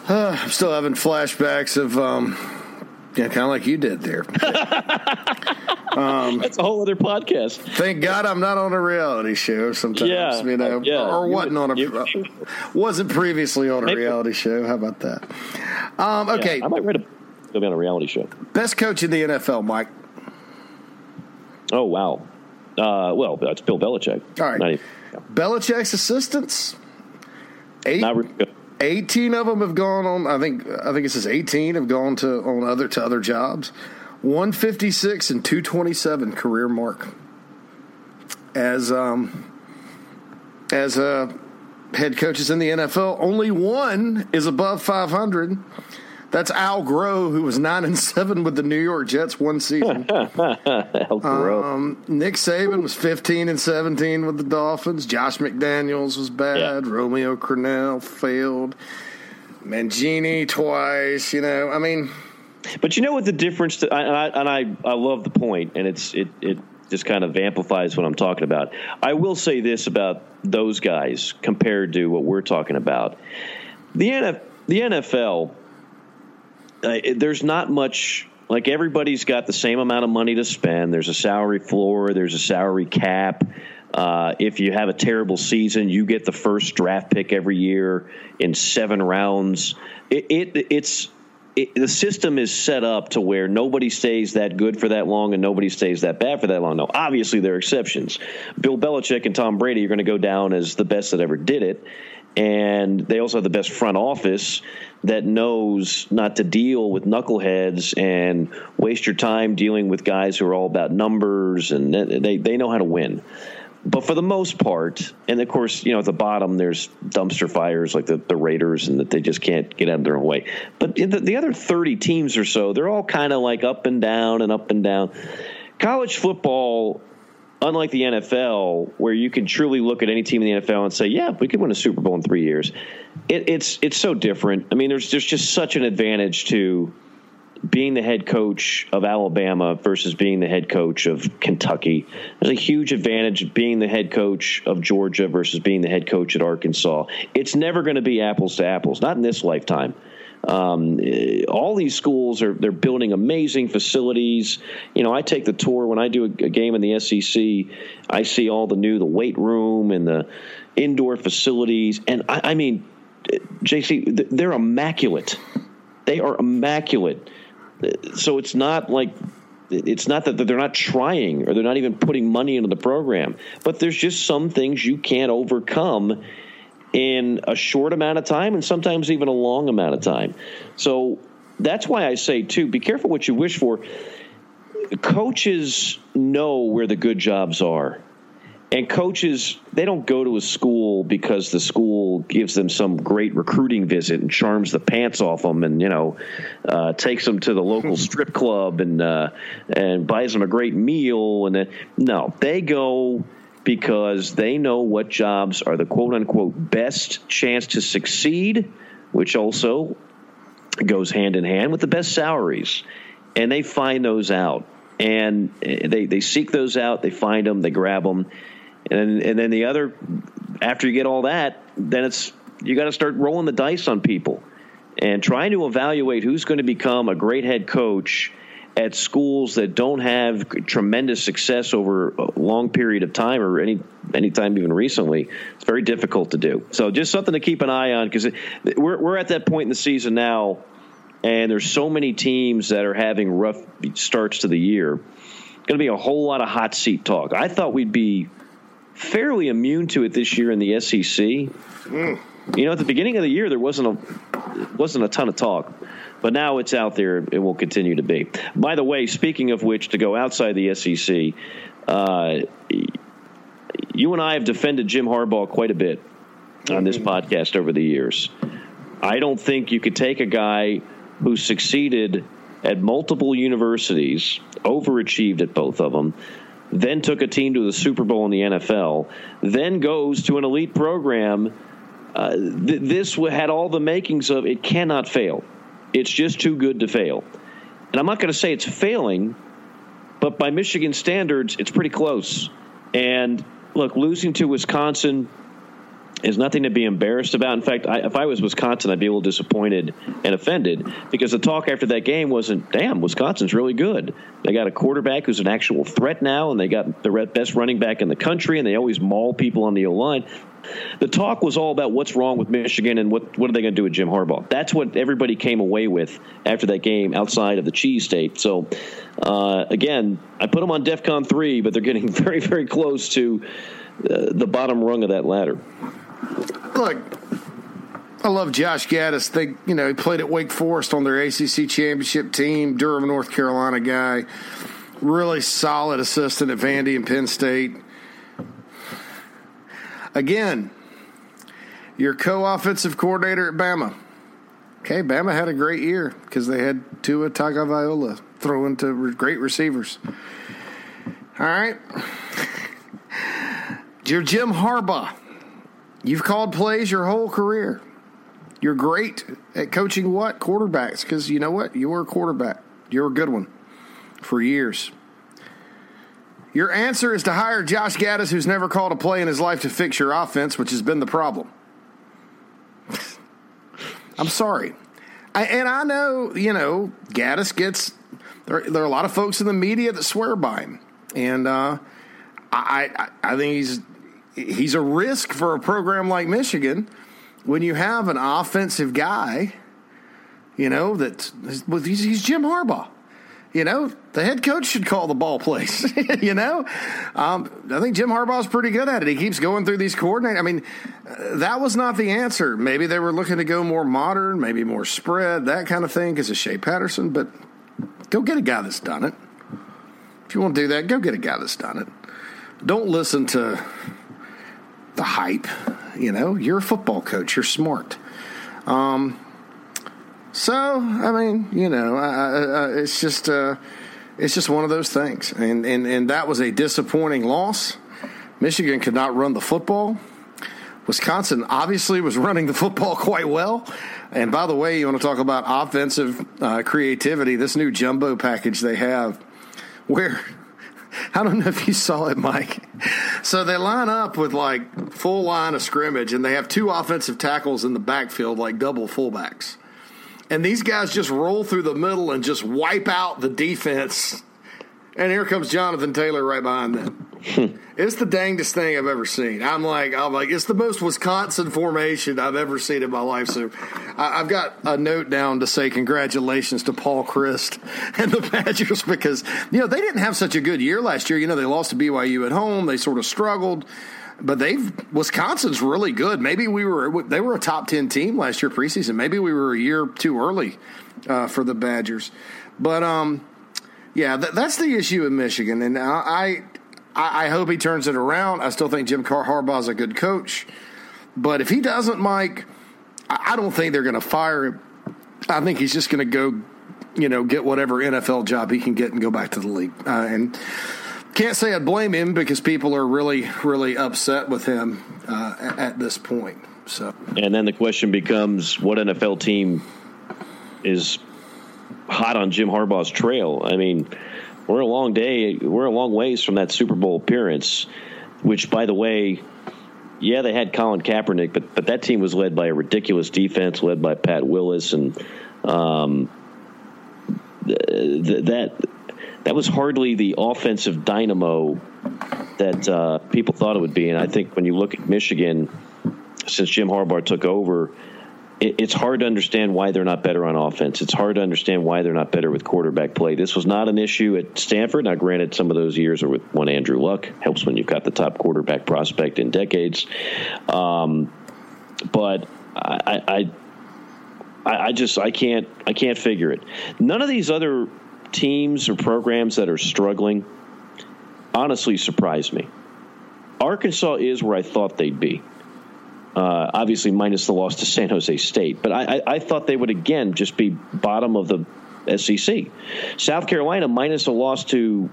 C: Uh, I'm still having flashbacks of um, yeah, kind of like you did there.
A: um, That's a whole other podcast.
C: Thank God I'm not on a reality show. Sometimes, yeah, you know, yeah. or wasn't on a uh, wasn't previously on a Maybe. reality show. How about that? Um, okay,
A: yeah, I might read a go be on a reality show.
C: Best coach in the NFL, Mike.
A: Oh wow. Uh, well, that's Bill Belichick.
C: All right. Even, yeah. Belichick's assistants. Eight.
A: Not
C: 18 of them have gone on. I think I think it says 18 have gone to on other to other jobs. 156 and 227 career mark as um as uh head coaches in the NFL. Only one is above 500. That's Al Groh, who was nine and seven with the New York Jets one season. Al Groh. Um, Nick Saban was fifteen and seventeen with the Dolphins. Josh McDaniels was bad. Yeah. Romeo Crennel failed. Mangini twice. You know, I mean.
A: But you know what the difference? To, and I and I, I love the point, and it's it it just kind of amplifies what I'm talking about. I will say this about those guys compared to what we're talking about. The NF, the NFL uh, there's not much like everybody's got the same amount of money to spend. There's a salary floor, there's a salary cap. Uh, if you have a terrible season, you get the first draft pick every year in seven rounds. It, it, it's it, the system is set up to where nobody stays that good for that long and nobody stays that bad for that long. Now, obviously, there are exceptions. Bill Belichick and Tom Brady are going to go down as the best that ever did it. And they also have the best front office that knows not to deal with knuckleheads and waste your time dealing with guys who are all about numbers and they, they know how to win but for the most part, and of course, you know, at the bottom there's dumpster fires like the, the Raiders, and that they just can't get out of their own way. But the, the other 30 teams or so, they're all kind of like up and down and up and down. College football, unlike the NFL, where you can truly look at any team in the NFL and say, "Yeah, we could win a Super Bowl in three years," it, it's it's so different. I mean, there's there's just such an advantage to being the head coach of Alabama versus being the head coach of Kentucky. There's a huge advantage of being the head coach of Georgia versus being the head coach at Arkansas. It's never going to be apples to apples, not in this lifetime. Um, all these schools are they're building amazing facilities. You know, I take the tour when I do a, a game in the SEC. I see all the new the weight room and the indoor facilities, and I, I mean, JC, they're immaculate. They are immaculate so it's not like it's not that they're not trying or they're not even putting money into the program, but there's just some things you can't overcome in a short amount of time and sometimes even a long amount of time. So that's why I say, too, be careful what you wish for. Coaches know where the good jobs are. And coaches, they don't go to a school because the school gives them some great recruiting visit and charms the pants off them, and you know, uh, takes them to the local strip club and uh, and buys them a great meal. And then, no, they go because they know what jobs are the quote unquote best chance to succeed, which also goes hand in hand with the best salaries, and they find those out. And they, they seek those out, they find them, they grab them, and and then the other after you get all that, then it's you got to start rolling the dice on people and trying to evaluate who's going to become a great head coach at schools that don't have tremendous success over a long period of time or any any time even recently. It's very difficult to do. So just something to keep an eye on because we're we're at that point in the season now, and there's so many teams that are having rough starts to the year. Going to be a whole lot of hot seat talk. I thought we'd be fairly immune to it this year in the SEC. Mm. You know, at the beginning of the year, there wasn't a wasn't a ton of talk, but now it's out there. It will continue to be. By the way, speaking of which, to go outside the SEC, uh, you and I have defended Jim Harbaugh quite a bit on this mm-hmm. podcast over the years. I don't think you could take a guy who succeeded at multiple universities, overachieved at both of them, then took a team to the Super Bowl in the NFL, then goes to an elite program. Uh, th- this had all the makings of it cannot fail. It's just too good to fail. And I'm not going to say it's failing, but by Michigan standards, it's pretty close. And look, losing to Wisconsin is nothing to be embarrassed about. In fact, I, if I was Wisconsin, I'd be a little disappointed and offended because the talk after that game wasn't, damn, Wisconsin's really good. They got a quarterback who's an actual threat now, and they got the best running back in the country, and they always maul people on the O line. The talk was all about what's wrong with Michigan and what, what are they going to do with Jim Harbaugh. That's what everybody came away with after that game outside of the cheese state. So, uh, again, I put them on DEFCON 3, but they're getting very, very close to uh, the bottom rung of that ladder.
C: Look, I love Josh Gattis. They, you know, he played at Wake Forest on their ACC championship team. Durham, North Carolina guy. Really solid assistant at Vandy and Penn State. Again, your co-offensive coordinator at Bama. Okay, Bama had a great year because they had Tua Tagovailoa throwing to great receivers. All right, your Jim Harbaugh. You've called plays your whole career. You're great at coaching what? Quarterbacks. Because you know what? You were a quarterback. You're a good one for years. Your answer is to hire Josh Gattis, who's never called a play in his life to fix your offense, which has been the problem. I'm sorry. I, and I know, you know, Gattis gets, there, there, are a lot of folks in the media that swear by him. And uh, I, I, I think he's he's a risk for a program like Michigan when you have an offensive guy You know that he's Jim Harbaugh. You know, the head coach should call the ball plays. you know, um, I think Jim Harbaugh's pretty good at it. He keeps going through these coordinators. I mean, uh, that was not the answer. Maybe they were looking to go more modern, maybe more spread, that kind of thing, because of Shea Patterson. But go get a guy that's done it. If you want to do that, go get a guy that's done it. Don't listen to the hype. You know, you're a football coach. You're smart. Um, so I mean, you know, I, I, it's just uh, it's just one of those things, and, and and that was a disappointing loss. Michigan could not run the football. Wisconsin obviously was running the football quite well. And by the way, you want to talk about offensive uh, creativity? This new jumbo package they have, where I don't know if you saw it, Mike. So they line up with like full line of scrimmage, and they have two offensive tackles in the backfield, like double fullbacks. And these guys just roll through the middle and just wipe out the defense. And here comes Jonathan Taylor right behind them. it's the dangest thing I've ever seen. I'm like, I'm like, it's the most Wisconsin formation I've ever seen in my life. So I, have got a note down to say congratulations to Paul Chryst and the Badgers because you know they didn't have such a good year last year. You know they lost to BYU at home. They sort of struggled. But they've Wisconsin's really good. Maybe we were they were a top ten team last year preseason. Maybe we were a year too early uh, for the Badgers. But um, yeah, th- that's the issue in Michigan, and I, I I hope he turns it around. I still think Jim Harbaugh is a good coach, but if he doesn't, Mike, I don't think they're going to fire him. I think he's just going to go, you know, get whatever NFL job he can get and go back to the league. Uh, and can't say I'd blame him because people are really, really upset with him uh, at this point. So,
A: and then the question becomes, what NFL team is hot on Jim Harbaugh's trail? I mean, we're a long day, we're a long ways from that Super Bowl appearance, which, by the way, yeah, they had Colin Kaepernick, but but that team was led by a ridiculous defense, led by Pat Willis, and um, th- that that was hardly the offensive dynamo that uh, people thought it would be. And I think when you look at Michigan, since Jim Harbaugh took over, it, it's hard to understand why they're not better on offense. It's hard to understand why they're not better with quarterback play. This was not an issue at Stanford. Now, granted, some of those years are with one Andrew Luck. Helps when you've got the top quarterback prospect in decades. Um, but I, I, I just I can't I can't figure it. None of these other teams or programs that are struggling honestly surprise me. Arkansas is where I thought they'd be. Uh, obviously, minus the loss to San Jose State, but I, I, I, thought they would again just be bottom of the SEC. South Carolina, minus a loss to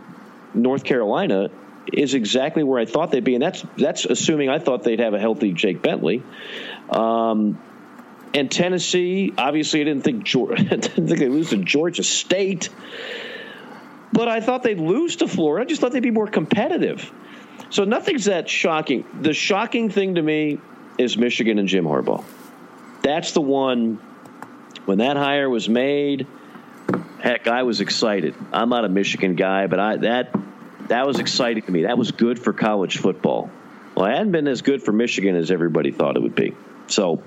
A: North Carolina, is exactly where I thought they'd be, and that's that's assuming I thought they'd have a healthy Jake Bentley. Um, and Tennessee, obviously, I didn't think I didn't think they lose to Georgia State, but I thought they'd lose to Florida. I just thought they'd be more competitive. So nothing's that shocking. The shocking thing to me is Michigan and Jim Harbaugh. That's the one. When that hire was made, heck, I was excited. I'm not a Michigan guy, but I that that was exciting to me. That was good for college football. Well, it hadn't been as good for Michigan as everybody thought it would be. So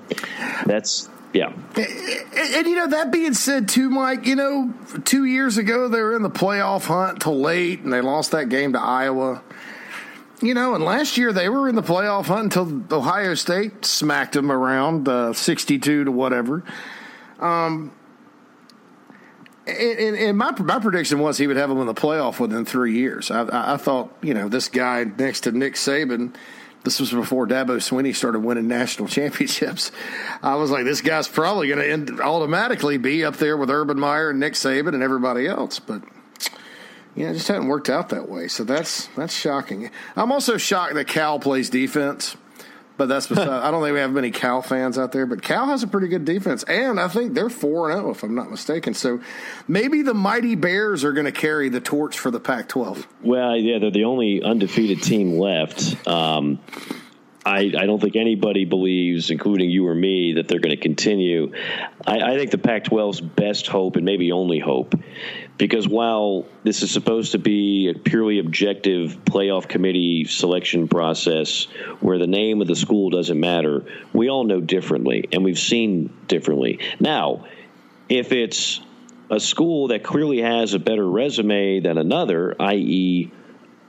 A: that's yeah.
C: And, and, you know, that being said, too, Mike, you know, two years ago they were in the playoff hunt till late and they lost that game to Iowa. You know, and last year they were in the playoff hunt until Ohio State smacked them around uh, 62 to whatever. Um, and, and, my my prediction was he would have them in the playoff within three years. I, I thought, you know, this guy next to Nick Saban this was before Dabo Swinney started winning national championships. I was like, this guy's probably going to automatically be up there with Urban Meyer and Nick Saban and everybody else. But yeah, it just hadn't worked out that way. So that's that's shocking. I'm also shocked that Cal plays defense. But that's beside, I don't think we have many Cal fans out there, but Cal has a pretty good defense, and I think they're four and zero if I'm not mistaken. So maybe the mighty Bears are going to carry the torch for the Pac-12.
A: Well, yeah, they're the only undefeated team left. Um, I, I, don't think anybody believes, including you or me, that they're going to continue. I, I think the Pac 12's best hope, and maybe only hope, because while this is supposed to be a purely objective playoff committee selection process where the name of the school doesn't matter, we all know differently and we've seen differently. Now, if it's a school that clearly has a better resume than another, i.e.,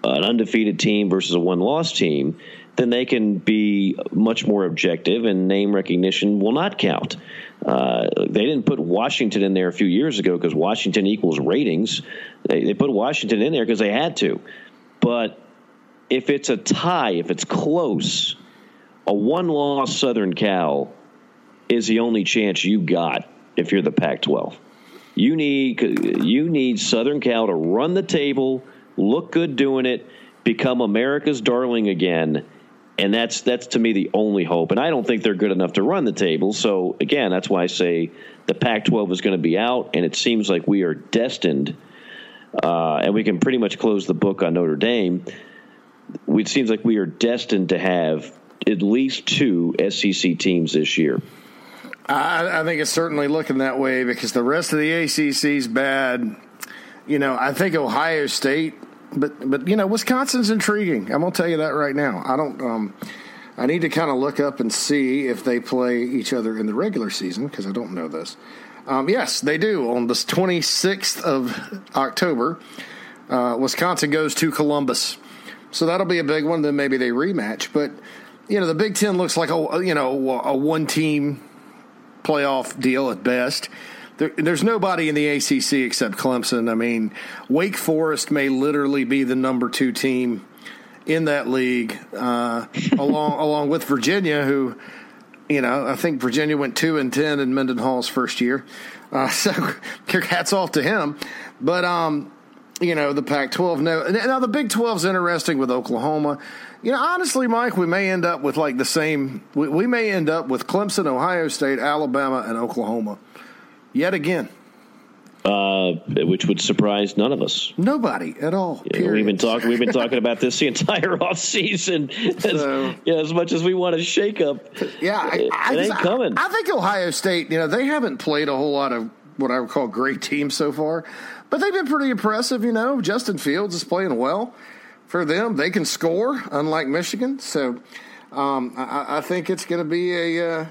A: an undefeated team versus a one loss team, then they can be much more objective and name recognition will not count. Uh, they didn't put Washington in there a few years ago because Washington equals ratings. They, they put Washington in there because they had to. But if it's a tie, if it's close, a one loss Southern Cal is the only chance you got if you're the Pac 12. You need you need Southern Cal to run the table, look good doing it, become America's darling again, and that's that's to me the only hope. And I don't think they're good enough to run the table. So again, that's why I say the Pac-12 is going to be out, and it seems like we are destined, uh, and we can pretty much close the book on Notre Dame. It seems like we are destined to have at least two SEC teams this year.
C: I, I think it's certainly looking that way because the rest of the ACC is bad. You know, I think Ohio State, but but you know, Wisconsin's intriguing. I'm gonna tell you that right now. I don't. Um, I need to kind of look up and see if they play each other in the regular season because I don't know this. Um, yes, they do. On the 26th of October, uh, Wisconsin goes to Columbus, so that'll be a big one. Then maybe they rematch. But you know, the Big Ten looks like a you know a one team playoff deal at best. There, there's nobody in the ACC except Clemson. I mean, Wake Forest may literally be the number two team in that league, uh, along along with Virginia, who, you know, I think Virginia went two and ten in Mendenhall's first year. Uh, so hats off to him. But um, you know, the Pac-12. No, now the Big 12's interesting with Oklahoma. You know, honestly, Mike, we may end up with like the same. We, we may end up with Clemson, Ohio State, Alabama, and Oklahoma yet again.
A: Uh, which would surprise none of us.
C: Nobody at all.
A: Yeah, we've been talking. We've been talking about this the entire off season. So, as, yeah, as much as we want to shake up,
C: yeah, I, I,
A: it ain't coming.
C: I, I think Ohio State. You know, they haven't played a whole lot of what I would call great teams so far, but they've been pretty impressive. You know, Justin Fields is playing well for them. They can score, unlike Michigan. So um, I, I, think it's going to be a uh,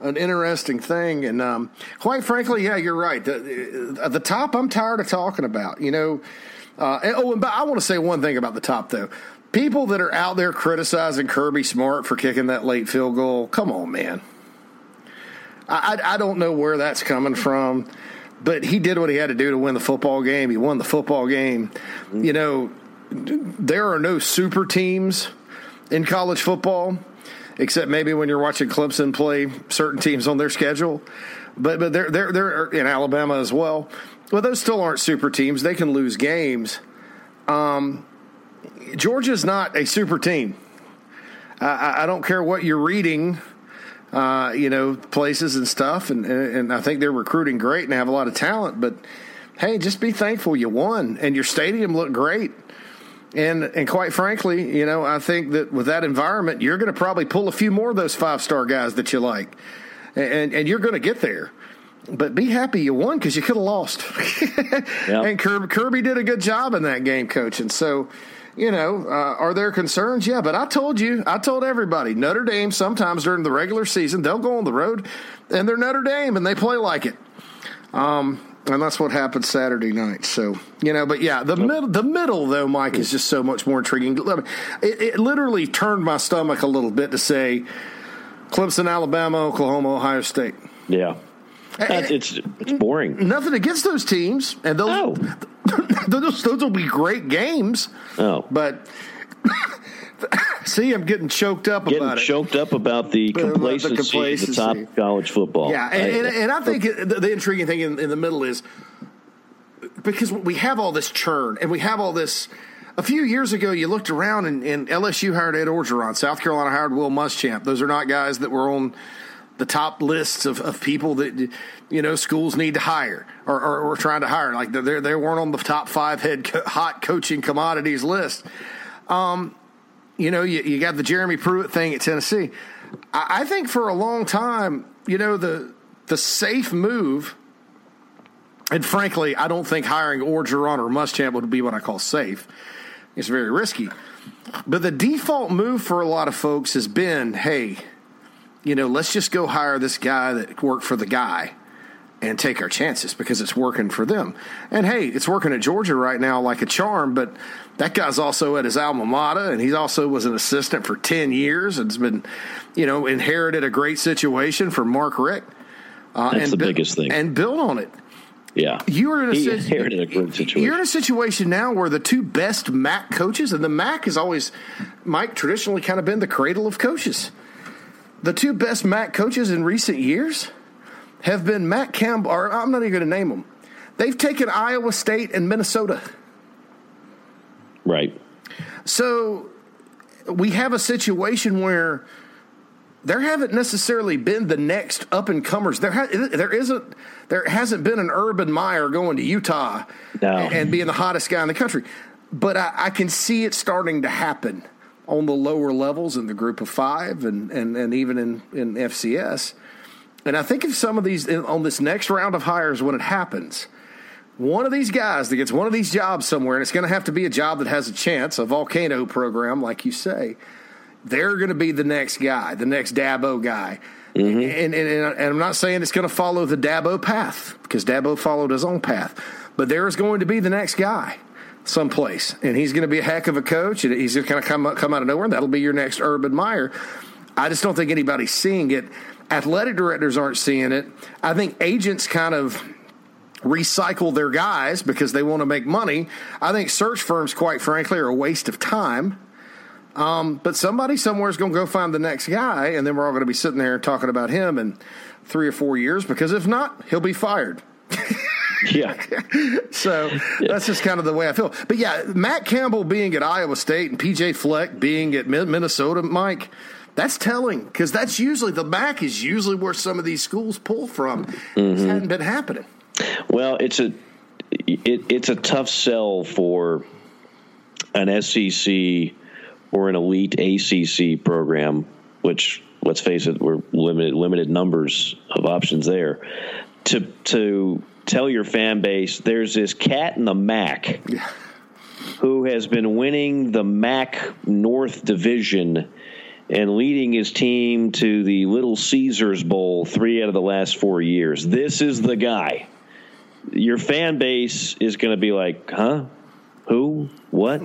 C: an interesting thing. And um, quite frankly, yeah, you're right. The, at the top, I'm tired of talking about. You know. Uh, and, oh, and but I want to say one thing about the top though. People that are out there criticizing Kirby Smart for kicking that late field goal, come on, man. I, I, I don't know where that's coming from but he did what he had to do to win the football game. He won the football game. You know, there are no super teams in college football, except maybe when you're watching Clemson play certain teams on their schedule. But but they're they're they're in Alabama as well. Well, those still aren't super teams. They can lose games. Um, Georgia's not a super team. I, I don't care what you're reading, uh, you know, places and stuff, and, and I think they're recruiting great and have a lot of talent. But hey, just be thankful you won, and your stadium looked great. And and quite frankly, you know, I think that with that environment, you're going to probably pull a few more of those five star guys that you like, and and you're going to get there. But be happy you won because you could have lost. And Kirby, Kirby did a good job in that game, coaching. So, you know, uh, are there concerns? Yeah, but I told you, I told everybody, Notre Dame sometimes during the regular season they'll go on the road, and they're Notre Dame and they play like it. Um, and that's what happened Saturday night. So you know, but yeah, the middle, the middle though, Mike is just so much more intriguing. It, it literally turned my stomach a little bit to say Clemson, Alabama, Oklahoma, Ohio State.
A: Yeah, it's it's boring.
C: Nothing against those teams, and those oh. those, those will be great games.
A: Oh,
C: but See, I'm getting choked up
A: getting
C: about
A: it. choked up about the complacency, the complacency. the top of college football.
C: Yeah, and, and, and I think the, the intriguing thing in, in the middle is because we have all this churn and we have all this. A few years ago, you looked around and, and LSU hired Ed Orgeron. South Carolina hired Will Muschamp. Those are not guys that were on the top lists of, of people that you know schools need to hire or, or, or trying to hire. Like they they weren't on the top five head co- hot coaching commodities list. Um, you know, you, you got the Jeremy Pruitt thing at Tennessee. I, I think for a long time, you know, the the safe move, and frankly, I don't think hiring Orgeron or Muschamp would be what I call safe. It's very risky. But the default move for a lot of folks has been, hey, you know, let's just go hire this guy that worked for the guy and take our chances because it's working for them. And hey, it's working at Georgia right now like a charm, but that guy's also at his alma mater and he also was an assistant for 10 years and has been, you know, inherited a great situation from Mark Richt.
A: Uh, That's
C: and
A: the biggest thing.
C: And build on it.
A: Yeah.
C: You are in a,
A: he inherited a great situation.
C: You're in a situation now where the two best MAC coaches, and the MAC has always, Mike, traditionally kind of been the cradle of coaches. The two best MAC coaches in recent years have been Matt Campbell, or I'm not even going to name them. They've taken Iowa State and Minnesota.
A: Right.
C: So we have a situation where there haven't necessarily been the next up and comers. There, ha- there isn't, there hasn't been an Urban Meyer going to Utah
A: no.
C: and being the hottest guy in the country. But I, I, can see it starting to happen on the lower levels in the group of five and, and, and even in, in FCS. And I think if some of these on this next round of hires, when it happens, one of these guys that gets one of these jobs somewhere, and it's going to have to be a job that has a chance, a volcano program, like you say, they're going to be the next guy, the next Dabo guy. Mm-hmm. And, and, and, I'm not saying it's going to follow the Dabo path because Dabo followed his own path, but there is going to be the next guy someplace, and he's going to be a heck of a coach, and he's going to come come out of nowhere. And that'll be your next Urban Meyer. I just don't think anybody's seeing it. Athletic directors aren't seeing it. I think agents kind of recycle their guys because they want to make money. I think search firms, quite frankly, are a waste of time. Um, but somebody somewhere is going to go find the next guy, and then we're all going to be sitting there talking about him in three or four years because if not, he'll be fired.
A: yeah.
C: so yeah. that's just kind of the way I feel. But yeah, Matt Campbell being at Iowa State and PJ Fleck being at Minnesota, Mike, that's telling because that's usually the MAC is usually where some of these schools pull from. Mm-hmm. It hadn't been happening.
A: Well, it's a it, it's a tough sell for an SEC or an elite ACC program, which let's face it, we're limited limited numbers of options there. To to tell your fan base there's this cat in the MAC yeah. who has been winning the MAC North Division and leading his team to the Little Caesars Bowl three out of the last four years. This is the guy. Your fan base is going to be like, huh? Who? What?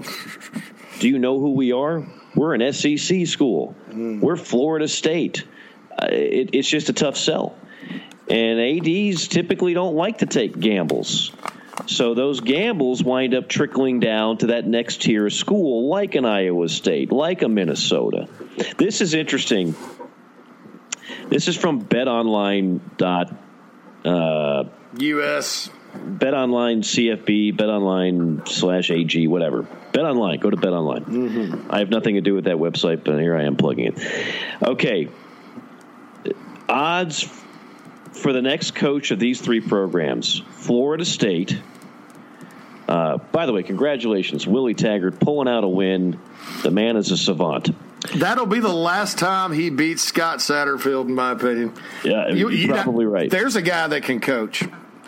A: Do you know who we are? We're an SEC school. Mm. We're Florida State. Uh, it, it's just a tough sell. And ADs typically don't like to take gambles. So those gambles wind up trickling down to that next tier of school, like an Iowa State, like a Minnesota. This is interesting. This is from BetOnline. Dot, uh,
C: US.
A: BetOnline CFB, BetOnline slash AG, whatever. BetOnline. Go to BetOnline. Mm-hmm. I have nothing to do with that website, but here I am plugging it. Okay. Odds for the next coach of these three programs Florida State. Uh, by the way, congratulations, Willie Taggart pulling out a win. The man is a savant.
C: That'll be the last time he beats Scott Satterfield, in my opinion.
A: Yeah, you, are probably right.
C: There's a guy that can coach.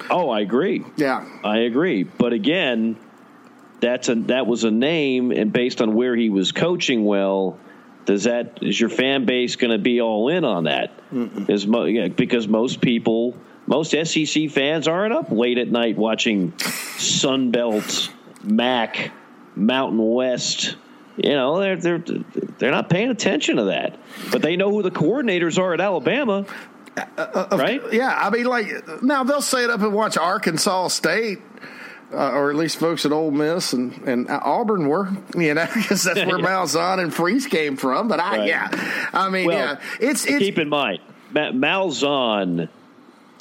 A: Oh, I agree.
C: Yeah,
A: I agree. But again, that's a that was a name, and based on where he was coaching well, does that is your fan base going to be all in on that? Is mo- yeah, because most people, most SEC fans aren't up late at night watching Sunbelt, MAC, Mountain West. You know, they're they're they're not paying attention to that, but they know who the coordinators are at Alabama. Uh, uh, right?
C: Yeah, I mean, like now they'll say it up and watch Arkansas State uh, or at least folks at Ole Miss and, and Auburn were, you know, because that's where yeah. Malzahn and Freeze came from. But I, right. yeah, I mean, well, yeah, it's, it's
A: keep in mind Malzahn.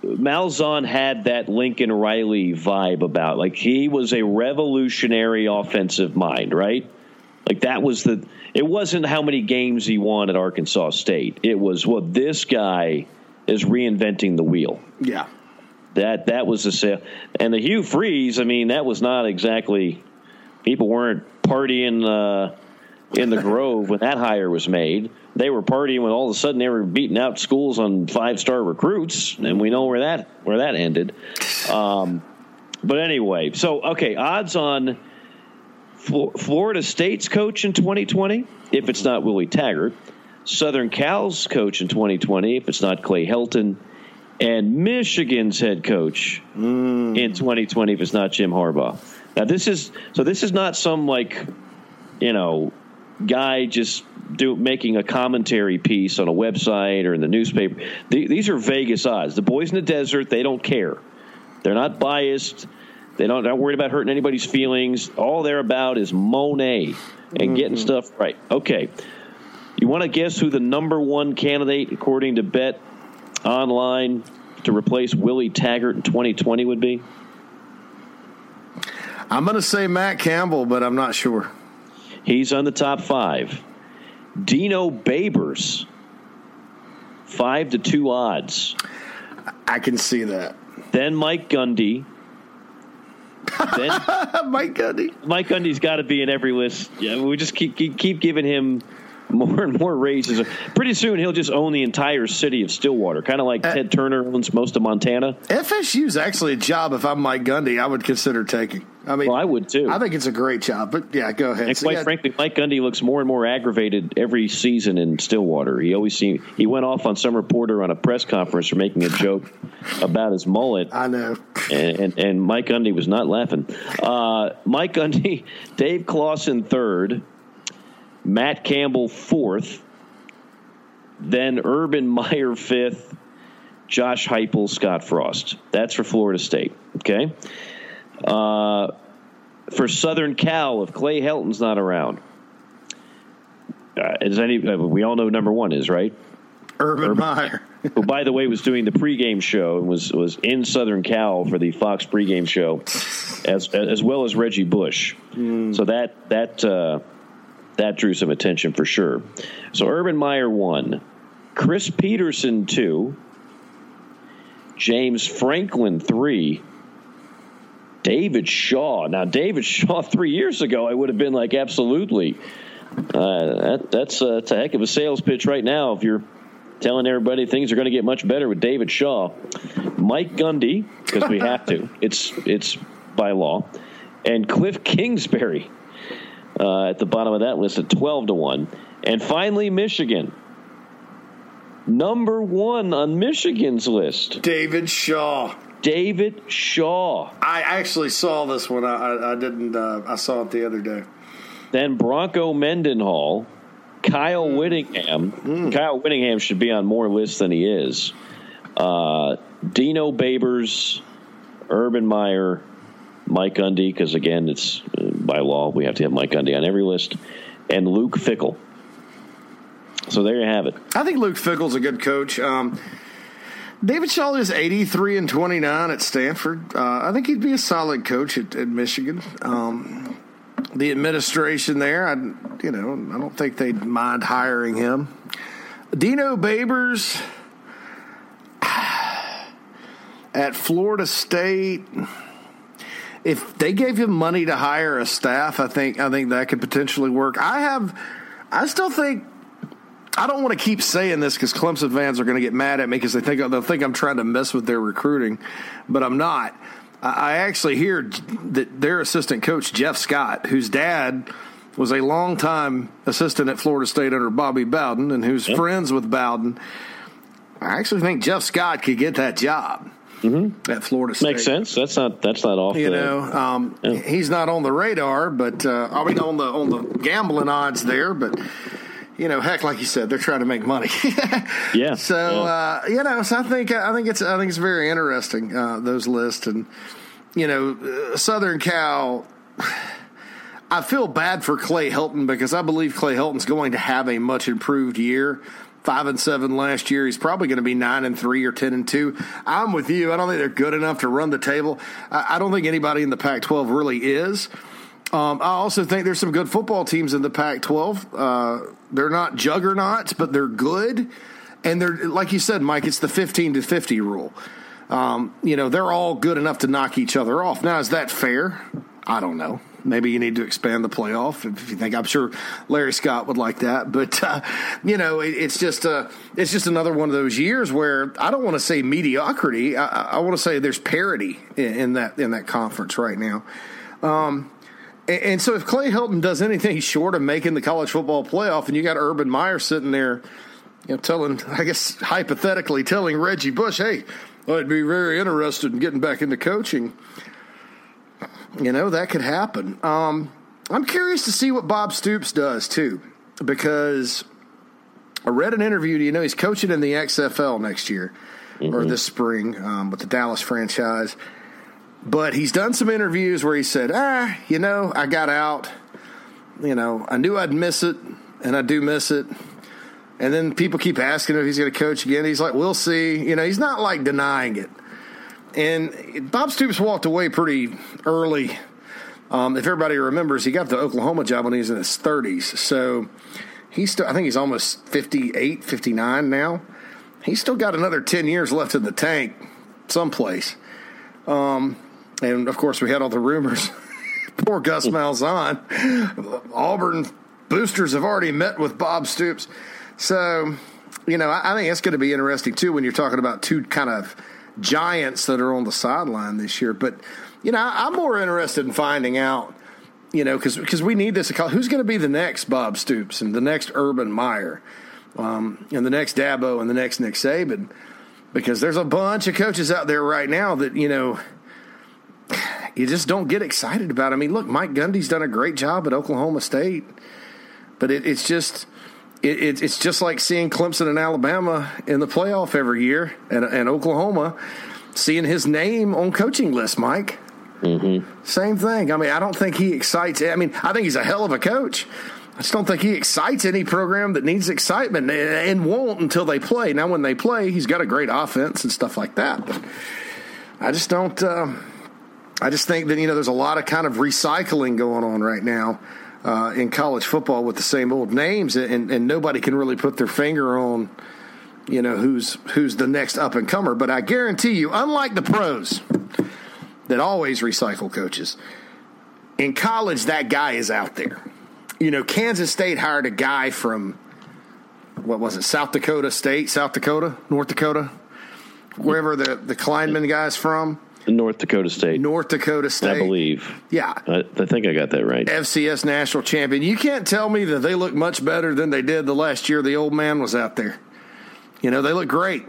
A: Malzahn had that Lincoln Riley vibe about like he was a revolutionary offensive mind, right? Like that was the. It wasn't how many games he won at Arkansas State. It was well, this guy is reinventing the wheel.
C: Yeah
A: that that was a sale. And the Hugh Freeze, I mean, that was not exactly people weren't partying uh, in the Grove when that hire was made. They were partying when all of a sudden they were beating out schools on five star recruits, and we know where that where that ended. Um, but anyway, so okay, odds on Florida State's coach in 2020, if it's not Willie Taggart, Southern Cal's coach in 2020, if it's not Clay Helton and Michigan's head coach mm. in 2020 if it's not Jim Harbaugh. Now this is so this is not some like you know guy just do making a commentary piece on a website or in the newspaper. The- these are Vegas odds. The boys in the desert, they don't care. They're not biased. They don't, they're not worried about hurting anybody's feelings. All they're about is Monet and getting mm-hmm. stuff right. Okay. You want to guess who the number one candidate, according to Bet Online, to replace Willie Taggart in 2020 would be?
C: I'm going to say Matt Campbell, but I'm not sure.
A: He's on the top five. Dino Babers, five to two odds.
C: I can see that.
A: Then Mike Gundy. Then
C: Mike Gundy.
A: Mike Gundy's got to be in every list. Yeah, we just keep, keep keep giving him more and more races. Pretty soon he'll just own the entire city of Stillwater, kind of like Ted Turner owns most of Montana.
C: FSU's actually a job. If I'm Mike Gundy, I would consider taking. I mean,
A: Well, I would too.
C: I think it's a great job. But yeah, go ahead.
A: And
C: So,
A: quite
C: yeah,
A: frankly, Mike Gundy looks more and more aggravated every season in Stillwater. He always seemed he went off on some reporter on a press conference for making a joke about his mullet.
C: I know.
A: and, and, and Mike Gundy was not laughing. Uh, Mike Gundy, Dave Clawson third, Matt Campbell fourth, then Urban Meyer fifth, Josh Heupel, Scott Frost. That's for Florida State. Okay. Uh, for Southern Cal, if Clay Helton's not around, uh, is any uh, we all know number one is right
C: Urban Meyer.
A: who, by the way, was doing the pregame show and was was in Southern Cal for the Fox pregame show, as as well as Reggie Bush. So that that uh, that drew some attention for sure. So Urban Meyer one, Chris Petersen two, James Franklin three. David Shaw. Now, David Shaw three years ago, I would have been like, absolutely. Uh, that, that's, uh, that's a heck of a sales pitch right now. If you're telling everybody things are going to get much better with David Shaw, Mike Gundy, because we have to. It's it's by law, and Cliff Kingsbury uh, at the bottom of that list at twelve to one, and finally Michigan, number one on Michigan's list,
C: David Shaw.
A: David Shaw.
C: I actually saw this one. I, I, I didn't. Uh, I saw it the other day.
A: Then Bronco Mendenhall, Kyle
C: Hmm.
A: Whittingham. Kyle Whittingham should be on more lists than he is. Uh, Dino Babers, Urban Meyer, Mike Gundy, because again, it's uh, by law we have to have Mike Gundy on every list, and Luke Fickell. So there you have it.
C: I think Luke Fickell's a good coach. Um, David Shaw is 83 and 29 at Stanford. Uh, I think he'd be a solid coach at, at Michigan. Um, the administration there, I, you know, I don't think they'd mind hiring him. Dino Babers at Florida State. If they gave him money to hire a staff, I think I think that could potentially work. I have, I still think I don't want to keep saying this because Clemson fans are going to get mad at me because they think they'll think I'm trying to mess with their recruiting, but I'm not. I I actually hear that their assistant coach Jeff Scott, whose dad was a longtime assistant at Florida State under Bobby Bowden and who's friends with Bowden, I actually think Jeff Scott could get that job at Florida State.
A: Makes sense. That's not that's not off.
C: You
A: the,
C: know, um,
A: Yeah.
C: he's not on the radar, but uh, I mean on the on the gambling odds there. But you know, heck, like you said, they're trying to make money.
A: Yeah.
C: So
A: yeah.
C: uh, you know, so I think I think it's I think it's very interesting uh, those lists, and you know, uh, Southern Cal. I feel bad for Clay Helton because I believe Clay Helton's going to have a much improved year. Five and seven last year. He's probably going to be nine and three or ten and two. I'm with you. I don't think they're good enough to run the table. I, I don't think anybody in the Pac-12 really is. Um, I also think there's some good football teams in the Pac-12. Uh, they're not juggernauts, but they're good, and they're like you said, Mike. It's the 15 to 50 rule. Um, you know, they're all good enough to knock each other off. Now, is that fair? I don't know. Maybe you need to expand the playoff if you think. I'm sure Larry Scott would like that, but uh, you know, it, it's just uh, it's just another one of those years where I don't want to say mediocrity. I, I want to say there's parity in, in that in that conference right now. Um, and, and so, if Clay Helton does anything short of making the college football playoff, and you got Urban Meyer sitting there you know, telling, I guess, hypothetically telling Reggie Bush, hey, I'd be very interested in getting back into coaching. You know, that could happen. Um, I'm curious to see what Bob Stoops does, too, because I read an interview. Do you know, he's coaching in the XFL next year mm-hmm. or this spring um, with the Dallas franchise. But he's done some interviews where he said, ah, you know, I got out. You know, I knew I'd miss it, and I do miss it. And then people keep asking if he's going to coach again. He's like, we'll see. You know, he's not like denying it. And Bob Stoops walked away pretty early. Um, if everybody remembers, he got the Oklahoma job when he was in his 30s. So he's still, I think he's almost 58, 59 now. He's still got another 10 years left in the tank someplace. Um, and of course, we had all the rumors. Poor Gus Malzahn. Auburn boosters have already met with Bob Stoops. So, you know, I, I think it's going to be interesting too when you're talking about two kind of giants that are on the sideline this year. But, you know, I'm more interested in finding out, you know, because we need this. Who's going to be the next Bob Stoops and the next Urban Meyer um, and the next Dabo and the next Nick Saban? Because there's a bunch of coaches out there right now that, you know, you just don't get excited about. I mean, look, Mike Gundy's done a great job at Oklahoma State, but it, it's just it, it, it's just like seeing Clemson and Alabama in the playoff every year, and, and Oklahoma seeing his name on coaching lists. Mike, mm-hmm. same thing. I mean, I don't think he excites. I mean, I think he's a hell of a coach. I just don't think he excites any program that needs excitement and won't until they play. Now, when they play, he's got a great offense and stuff like that. But I just don't. Uh, I just think that you know there's a lot of kind of recycling going on right now uh, in college football with the same old names, and, and nobody can really put their finger on you know who's who's the next up and comer. But I guarantee you, unlike the pros that always recycle coaches, in college that guy is out there. You know, Kansas State hired a guy from what was it, South Dakota State, South Dakota, North Dakota, wherever the the Klieman guy's from.
A: North Dakota State.
C: North Dakota State.
A: I believe.
C: Yeah.
A: I, I, think I got that right.
C: FCS national champion. You can't tell me that they look much better than they did the last year the old man was out there. You know, they look great.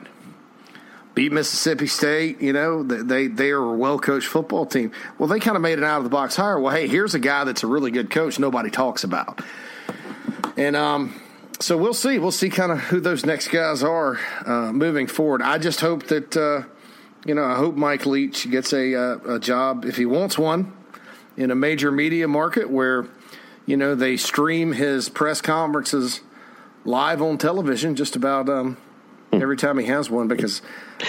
C: Beat Mississippi State, you know, they they are a well coached football team. Well, they kind of made an out of the box hire. Well, hey, here's a guy that's a really good coach nobody talks about. And um so we'll see. We'll see kind of who those next guys are uh, moving forward. I just hope that uh, you know, I hope Mike Leach gets a, uh, a job if he wants one in a major media market where, you know, they stream his press conferences live on television just about um, every time he has one because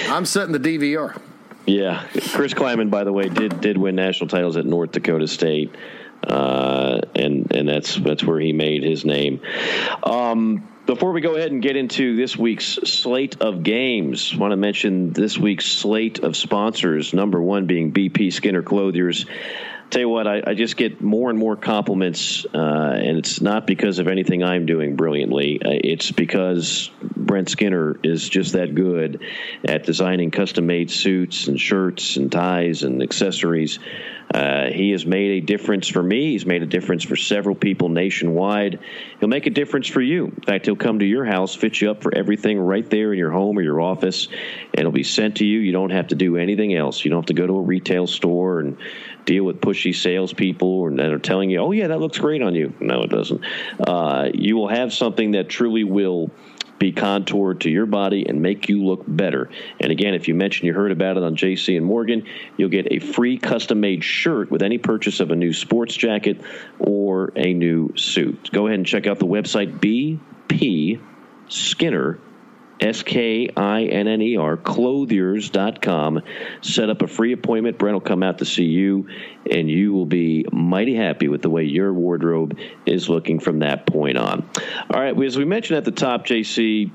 C: I'm setting the DVR.
A: Yeah, Chris Klieman, by the way, did did win national titles at North Dakota State, uh, and and that's that's where he made his name. Um, before we go ahead and get into this week's slate of games, I want to mention this week's slate of sponsors. Number one being BP Skinner Clothiers. Tell you what, I, I just get more and more compliments, uh, and it's not because of anything I'm doing brilliantly. Uh, it's because Brent Skinner is just that good at designing custom made suits and shirts and ties and accessories uh, he has made a difference for me. He's made a difference for several people nationwide. He'll make a difference for you. In fact, he'll come to your house, fit you up for everything right there in your home or your office, and it'll be sent to you. You don't have to do anything else. You don't have to go to a retail store and deal with pushy salespeople that are telling you, "Oh yeah, that looks great on you." No, it doesn't. Uh, you will have something that truly will be contoured to your body and make you look better. And again, if you mention you heard about it on JC and Morgan, you'll get a free custom made shirt with any purchase of a new sports jacket or a new suit. Go ahead and check out the website BP Skinner S K I N N E R, clothiers.com. Set up a free appointment. Brent will come out to see you, and you will be mighty happy with the way your wardrobe is looking from that point on. All right, as we mentioned at the top, JC,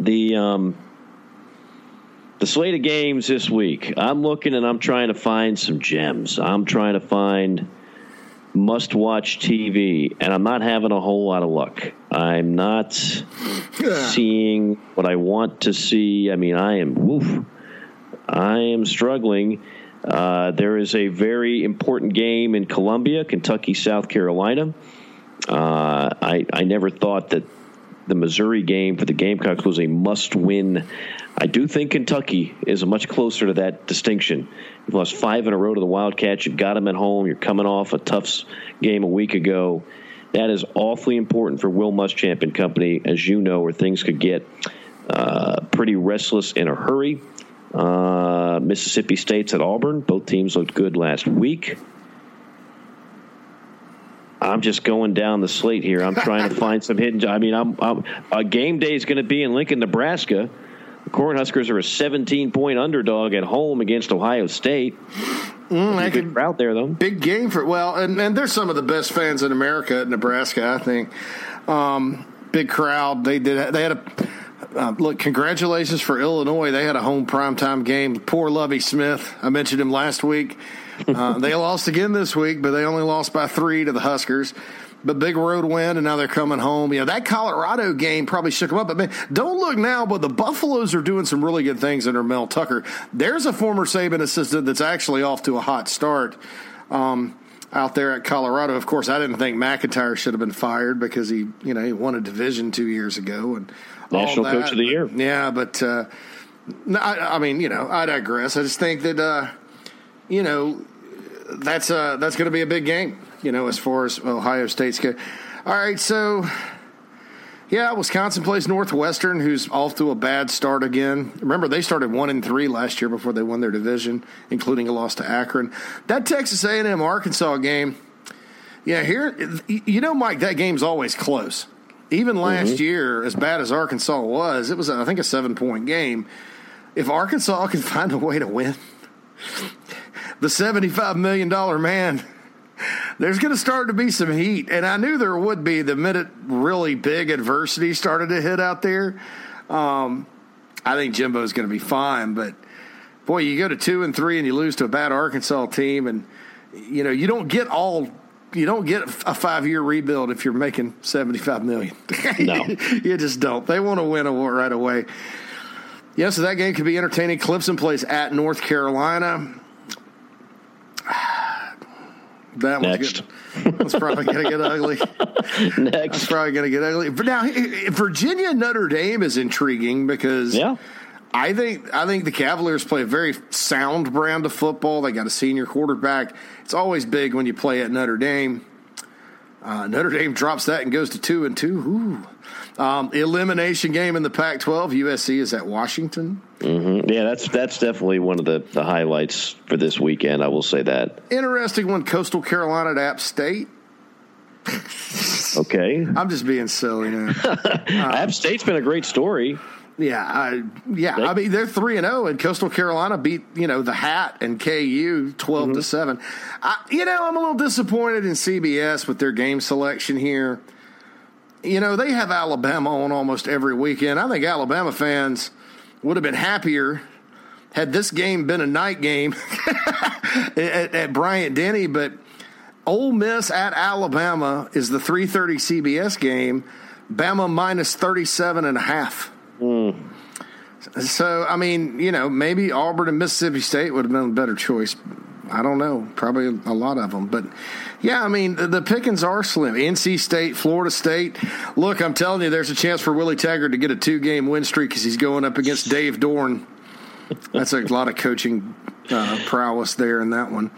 A: the. Um, the slate of games this week. I'm looking and I'm trying to find some gems. I'm trying to find must watch TV, and I'm not having a whole lot of luck. I'm not seeing what I want to see. I mean, I am woof. I am struggling. Uh, there is a very important game in Columbia, Kentucky, South Carolina. Uh, I I never thought that the Missouri game for the Gamecocks was a must win. I do think Kentucky is much closer to that distinction. You've lost five in a row to the Wildcats. You've got them at home. You're coming off a tough game a week ago. That is awfully important for Will Muschamp and company, as you know, where things could get uh, pretty restless in a hurry. Uh, Mississippi State's at Auburn. Both teams looked good last week. I'm just going down the slate here. I'm trying to find some hidden. I mean, I'm, I'm a game day is going to be in Lincoln, Nebraska. The Cornhuskers are a 17 point underdog at home against Ohio State.
C: Mm,
A: good crowd there, though.
C: Big game for well, and, and they're some of the best fans in America at Nebraska. I think. Um, big crowd. They did. They had a. Uh, look, congratulations for Illinois. They had a home primetime game. Poor Lovie Smith. I mentioned him last week. Uh, they lost again this week, but they only lost by three to the Huskers. But big road win, and now they're coming home. You know that Colorado game probably shook them up. But man, don't look now. But the Buffaloes are doing some really good things under Mel Tucker. There's a former Saban assistant that's actually off to a hot start. Um, out there at Colorado. Of course, I didn't think MacIntyre should have been fired because he, you know, he won a division two years ago and
A: national coach of the year.
C: Yeah, but uh, I, I, mean, you know, I digress. I just think that uh, you know that's uh, that's going to be a big game. You know, as far as Ohio State's go. All right, so yeah, Wisconsin plays Northwestern, who's off to a bad start again. Remember, they started one and three last year before they won their division, including a loss to Akron. That Texas A&M Arkansas game, yeah, here you know, Mike, that game's always close. Even last mm-hmm. year, as bad as Arkansas was, it was I think a seven point game. If Arkansas can find a way to win, the seventy five million dollar man there's going to start to be some heat, and I knew there would be the minute really big adversity started to hit out there. Um, I think Jimbo's going to be fine, but boy, you go to two and three and you lose to a bad Arkansas team, and you know you don't get all you don't get a five year rebuild if you're making seventy five million.
A: No,
C: you just don't. They want to win a war right away. Yeah, so that game could be entertaining. Clemson plays at North Carolina. That
A: Next.
C: That's probably going to get ugly.
A: Next.
C: That's probably going to get ugly. But now, Virginia Notre Dame is intriguing because
A: yeah.
C: I think I think the Cavaliers play a very sound brand of football. They got a senior quarterback. It's always big when you play at Notre Dame. Uh, Notre Dame drops that and goes to two and two. Ooh. Um, elimination game in the Pac-12. USC is at Washington.
A: Mm-hmm. Yeah, that's that's definitely one of the, the highlights for this weekend. I will say that.
C: Interesting one. Coastal Carolina at App State.
A: okay,
C: I'm just being silly now.
A: uh, App State's been a great story.
C: Yeah, I, yeah. I mean, they're three and zero, oh, and Coastal Carolina beat you know the Hat and KU 12 mm-hmm. to seven. You know, I'm a little disappointed in CBS with their game selection here you know, they have Alabama on almost every weekend. I think Alabama fans would have been happier had this game been a night game at, at Bryant Denny, but Ole Miss at Alabama is the 3:30 CBS game. Bama minus 37 and a half.
A: Mm.
C: So, I mean, you know, maybe Auburn and Mississippi State would have been a better choice. I don't know, probably a lot of them, but yeah, I mean, the, the pickings are slim. NC State, Florida State. Look, I'm telling you, there's a chance for Willie Taggart to get a two game win streak because he's going up against Dave Doeren. That's a lot of coaching uh, prowess there in that one.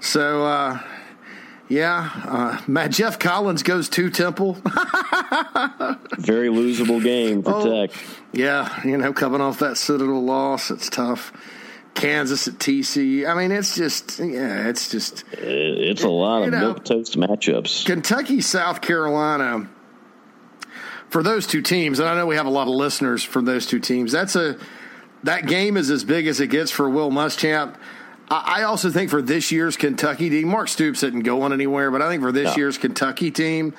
C: So, uh, yeah, uh, Matt Geoff Collins goes to Temple.
A: Very losable game for oh, Tech.
C: Yeah, you know, coming off that Citadel loss, it's tough. Kansas at TCU. I mean, it's just yeah, it's just
A: it's a lot of know, milk toast matchups.
C: Kentucky, South Carolina. For those two teams, and I know we have a lot of listeners from those two teams. That's a that game is as big as it gets for Will Muschamp. I also think for this year's Kentucky team, Mark Stoops isn't going anywhere, but I think for this no. year's Kentucky team,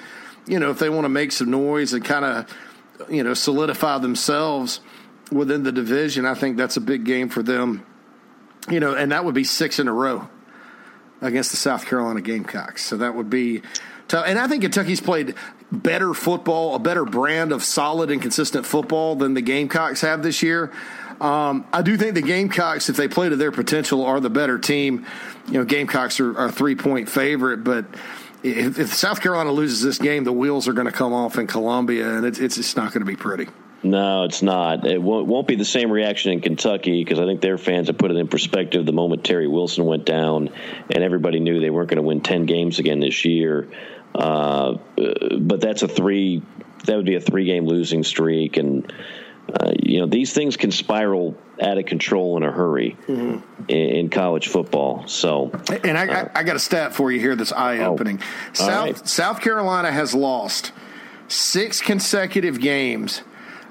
C: you know, if they want to make some noise and kind of, you know, solidify themselves within the division, I think that's a big game for them you know, and that would be six in a row against the South Carolina Gamecocks. So that would be tough. And I think Kentucky's played better football, a better brand of solid and consistent football than the Gamecocks have this year. Um, I do think the Gamecocks, if they play to their potential, are the better team. You know, Gamecocks are, are three point favorite, but if, South Carolina loses this game, the wheels are going to come off in Columbia, and it's it's not going to be pretty.
A: No, it's not. It won't, won't be the same reaction in Kentucky because I think their fans have put it in perspective the moment Terry Wilson went down and everybody knew they weren't going to win 10 games again this year. Uh, but that's a three, that would be a three game losing streak. And, uh, you know, these things can spiral out of control in a hurry mm-hmm. in, in, college football. So,
C: and I, uh, I, I, got a stat for you here that's eye opening. Oh, South, right. South Carolina has lost six consecutive games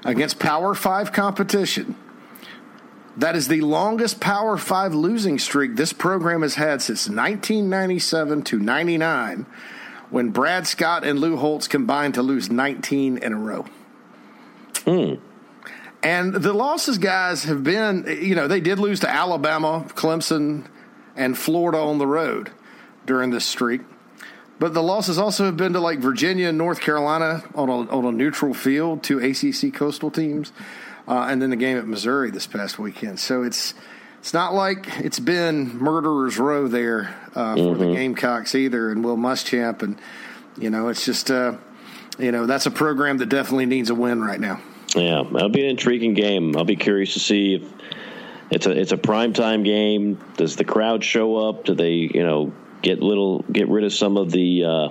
C: against Power Five competition. That is the longest Power Five losing streak this program has had since 1997 to 99, when Brad Scott and Lou Holtz combined to lose 19 in a row.
A: Hmm.
C: And the losses, guys, have been, you know, they did lose to Alabama, Clemson, and Florida on the road during this streak. But the losses also have been to like Virginia and North Carolina on a, on a neutral field, two ACC coastal teams, uh, and then the game at Missouri this past weekend. So it's it's not like it's been murderers row there uh, for mm-hmm. the Gamecocks either, and Will Muschamp, and you know it's just uh, you know that's a program that definitely needs a win right now.
A: Yeah, that'll be an intriguing game. I'll be curious to see if it's a it's a prime time game. Does the crowd show up? Do they you know get little get rid of some of the uh,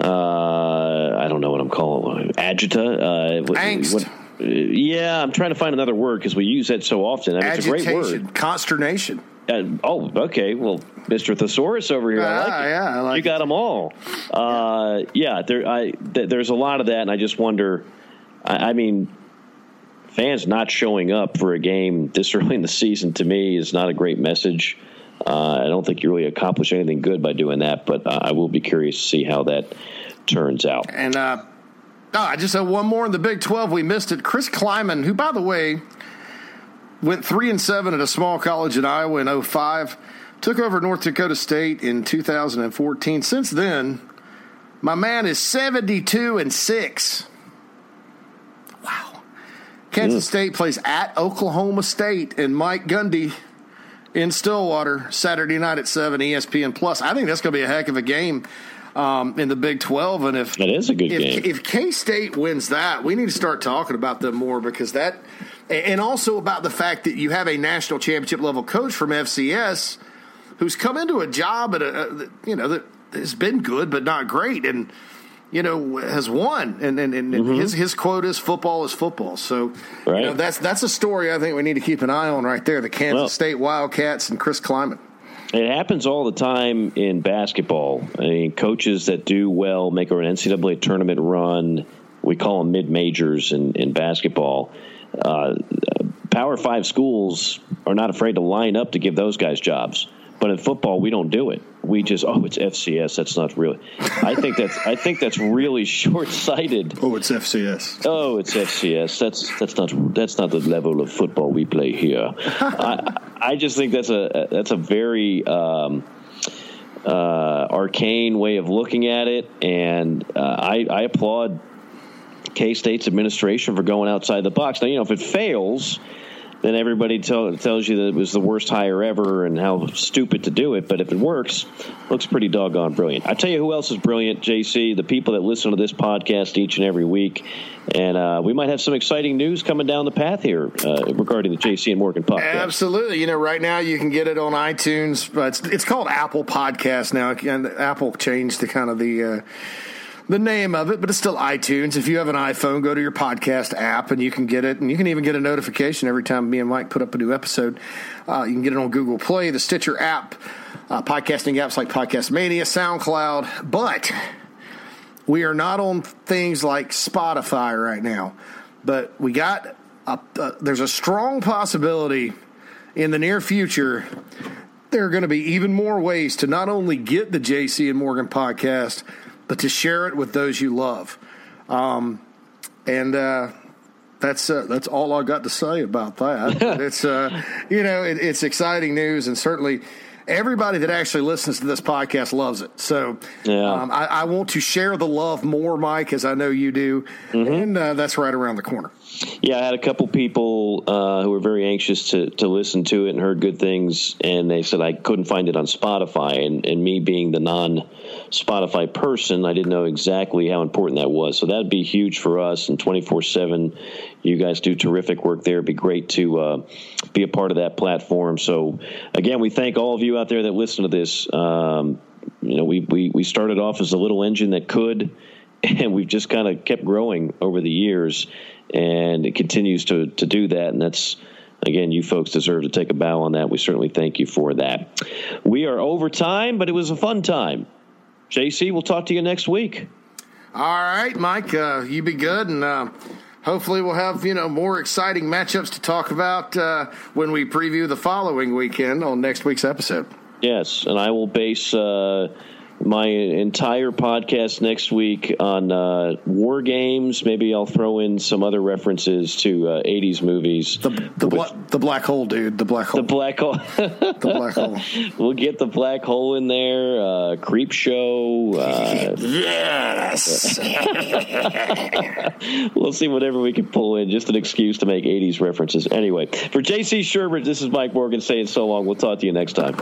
A: uh, I don't know what I'm calling it, agita uh,
C: angst. What,
A: yeah, I'm trying to find another word because we use that so often. I mean,
C: Agitation,
A: it's a great word.
C: Consternation.
A: Uh, oh, okay. Well, Mr. Thesaurus over here, I like
C: it. Yeah, I like
A: you got
C: it.
A: them all. Uh, yeah, there, I, th- there's a lot of that, and I just wonder. I, I mean, fans not showing up for a game this early in the season to me is not a great message. Uh, I don't think you really accomplish anything good by doing that, but uh, I will be curious to see how that turns out.
C: And uh, oh, I just have one more in the Big 12. We missed it. Chris Klieman, who, by the way, went 3 and 7 at a small college in Iowa in 05, took over North Dakota State in 2014. Since then, my man is 72 and 6. Wow. Kansas mm. State plays at Oklahoma State, and Mike Gundy in Stillwater Saturday night at seven ESPN Plus. I think that's going to be a heck of a game um, in the Big Twelve. And if
A: that is a good
C: if,
A: game,
C: if K State wins that, we need to start talking about them more because that, and also about the fact that you have a national championship level coach from FCS who's come into a job at a, a you know that has been good but not great and you know, has won, and and, and mm-hmm. his his quote is "football is football." So, right. you know, that's that's a story I think we need to keep an eye on right there. The Kansas well, State Wildcats and Chris Klieman.
A: It happens all the time in basketball. I mean, coaches that do well make an NCAA tournament run. We call them mid majors in in basketball. Uh, Power Five schools are not afraid to line up to give those guys jobs. But in football, we don't do it. We just oh, it's FCS. That's not really. I think that's I think that's really short sighted.
C: Oh, it's FCS.
A: Oh, it's FCS. That's that's not that's not the level of football we play here. I I just think that's a that's a very. Um, uh, arcane way of looking at it, and uh, I, I applaud K State's administration for going outside the box. Now, you know, if it fails, then everybody tell, tells you that it was the worst hire ever and how stupid to do it. But if it works, looks pretty doggone brilliant. I tell you who else is brilliant, JC, the people that listen to this podcast each and every week. And uh, we might have some exciting news coming down the path here uh, regarding the JC and Morgan podcast.
C: Absolutely. You know, right now you can get it on iTunes, but it's, it's called Apple Podcast now. And Apple changed the kind of the. Uh, the name of it, but it's still iTunes. If you have an iPhone, go to your podcast app and you can get it. And you can even get a notification every time me and Mike put up a new episode. Uh, you can get it on Google Play, the Stitcher app, uh, podcasting apps like Podcast Mania, SoundCloud. But we are not on things like Spotify right now. But we got, a, uh, there's a strong possibility in the near future there are going to be even more ways to not only get the JC and Morgan podcast but to share it with those you love. Um, and uh, that's uh, that's all I got to say about that. it's uh, you know it, it's exciting news, and certainly everybody that actually listens to this podcast loves it. So
A: Yeah.
C: um, I, I want to share the love more, Mike, as I know you do,
A: Mm-hmm.
C: and uh, that's right around the corner.
A: Yeah, I had a couple people uh, who were very anxious to, to listen to it and heard good things, and they said I couldn't find it on Spotify. And, and me being the non Spotify person, I didn't know exactly how important that was. So that'd be huge for us. And 24 7, you guys do terrific work there. It'd be great to uh, be a part of that platform. So, again, we thank all of you out there that listen to this. Um, you know, we, we, we started off as a little engine that could and we've just kind of kept growing over the years, and it continues to to do that. And that's again, you folks deserve to take a bow on that. We certainly thank you for that. We are over time, but it was a fun time. JC, we'll talk to you next week.
C: All right, Mike, uh, you be good, and uh, hopefully we'll have you know more exciting matchups to talk about uh, when we preview the following weekend on next week's episode.
A: Yes, and I will base uh, my entire podcast next week on uh, war games. Maybe I'll throw in some other references to uh, '80s movies.
C: The the,
A: Which-
C: bla- the black hole, dude. The black hole.
A: the black hole.
C: the black hole.
A: we'll get the black hole in there. Uh, creep show. Uh,
C: Yes.
A: we'll see whatever we can pull in. Just an excuse to make '80s references. Anyway, for JC Shurburtt, this is Mike Morgan saying so long. We'll talk to you next time.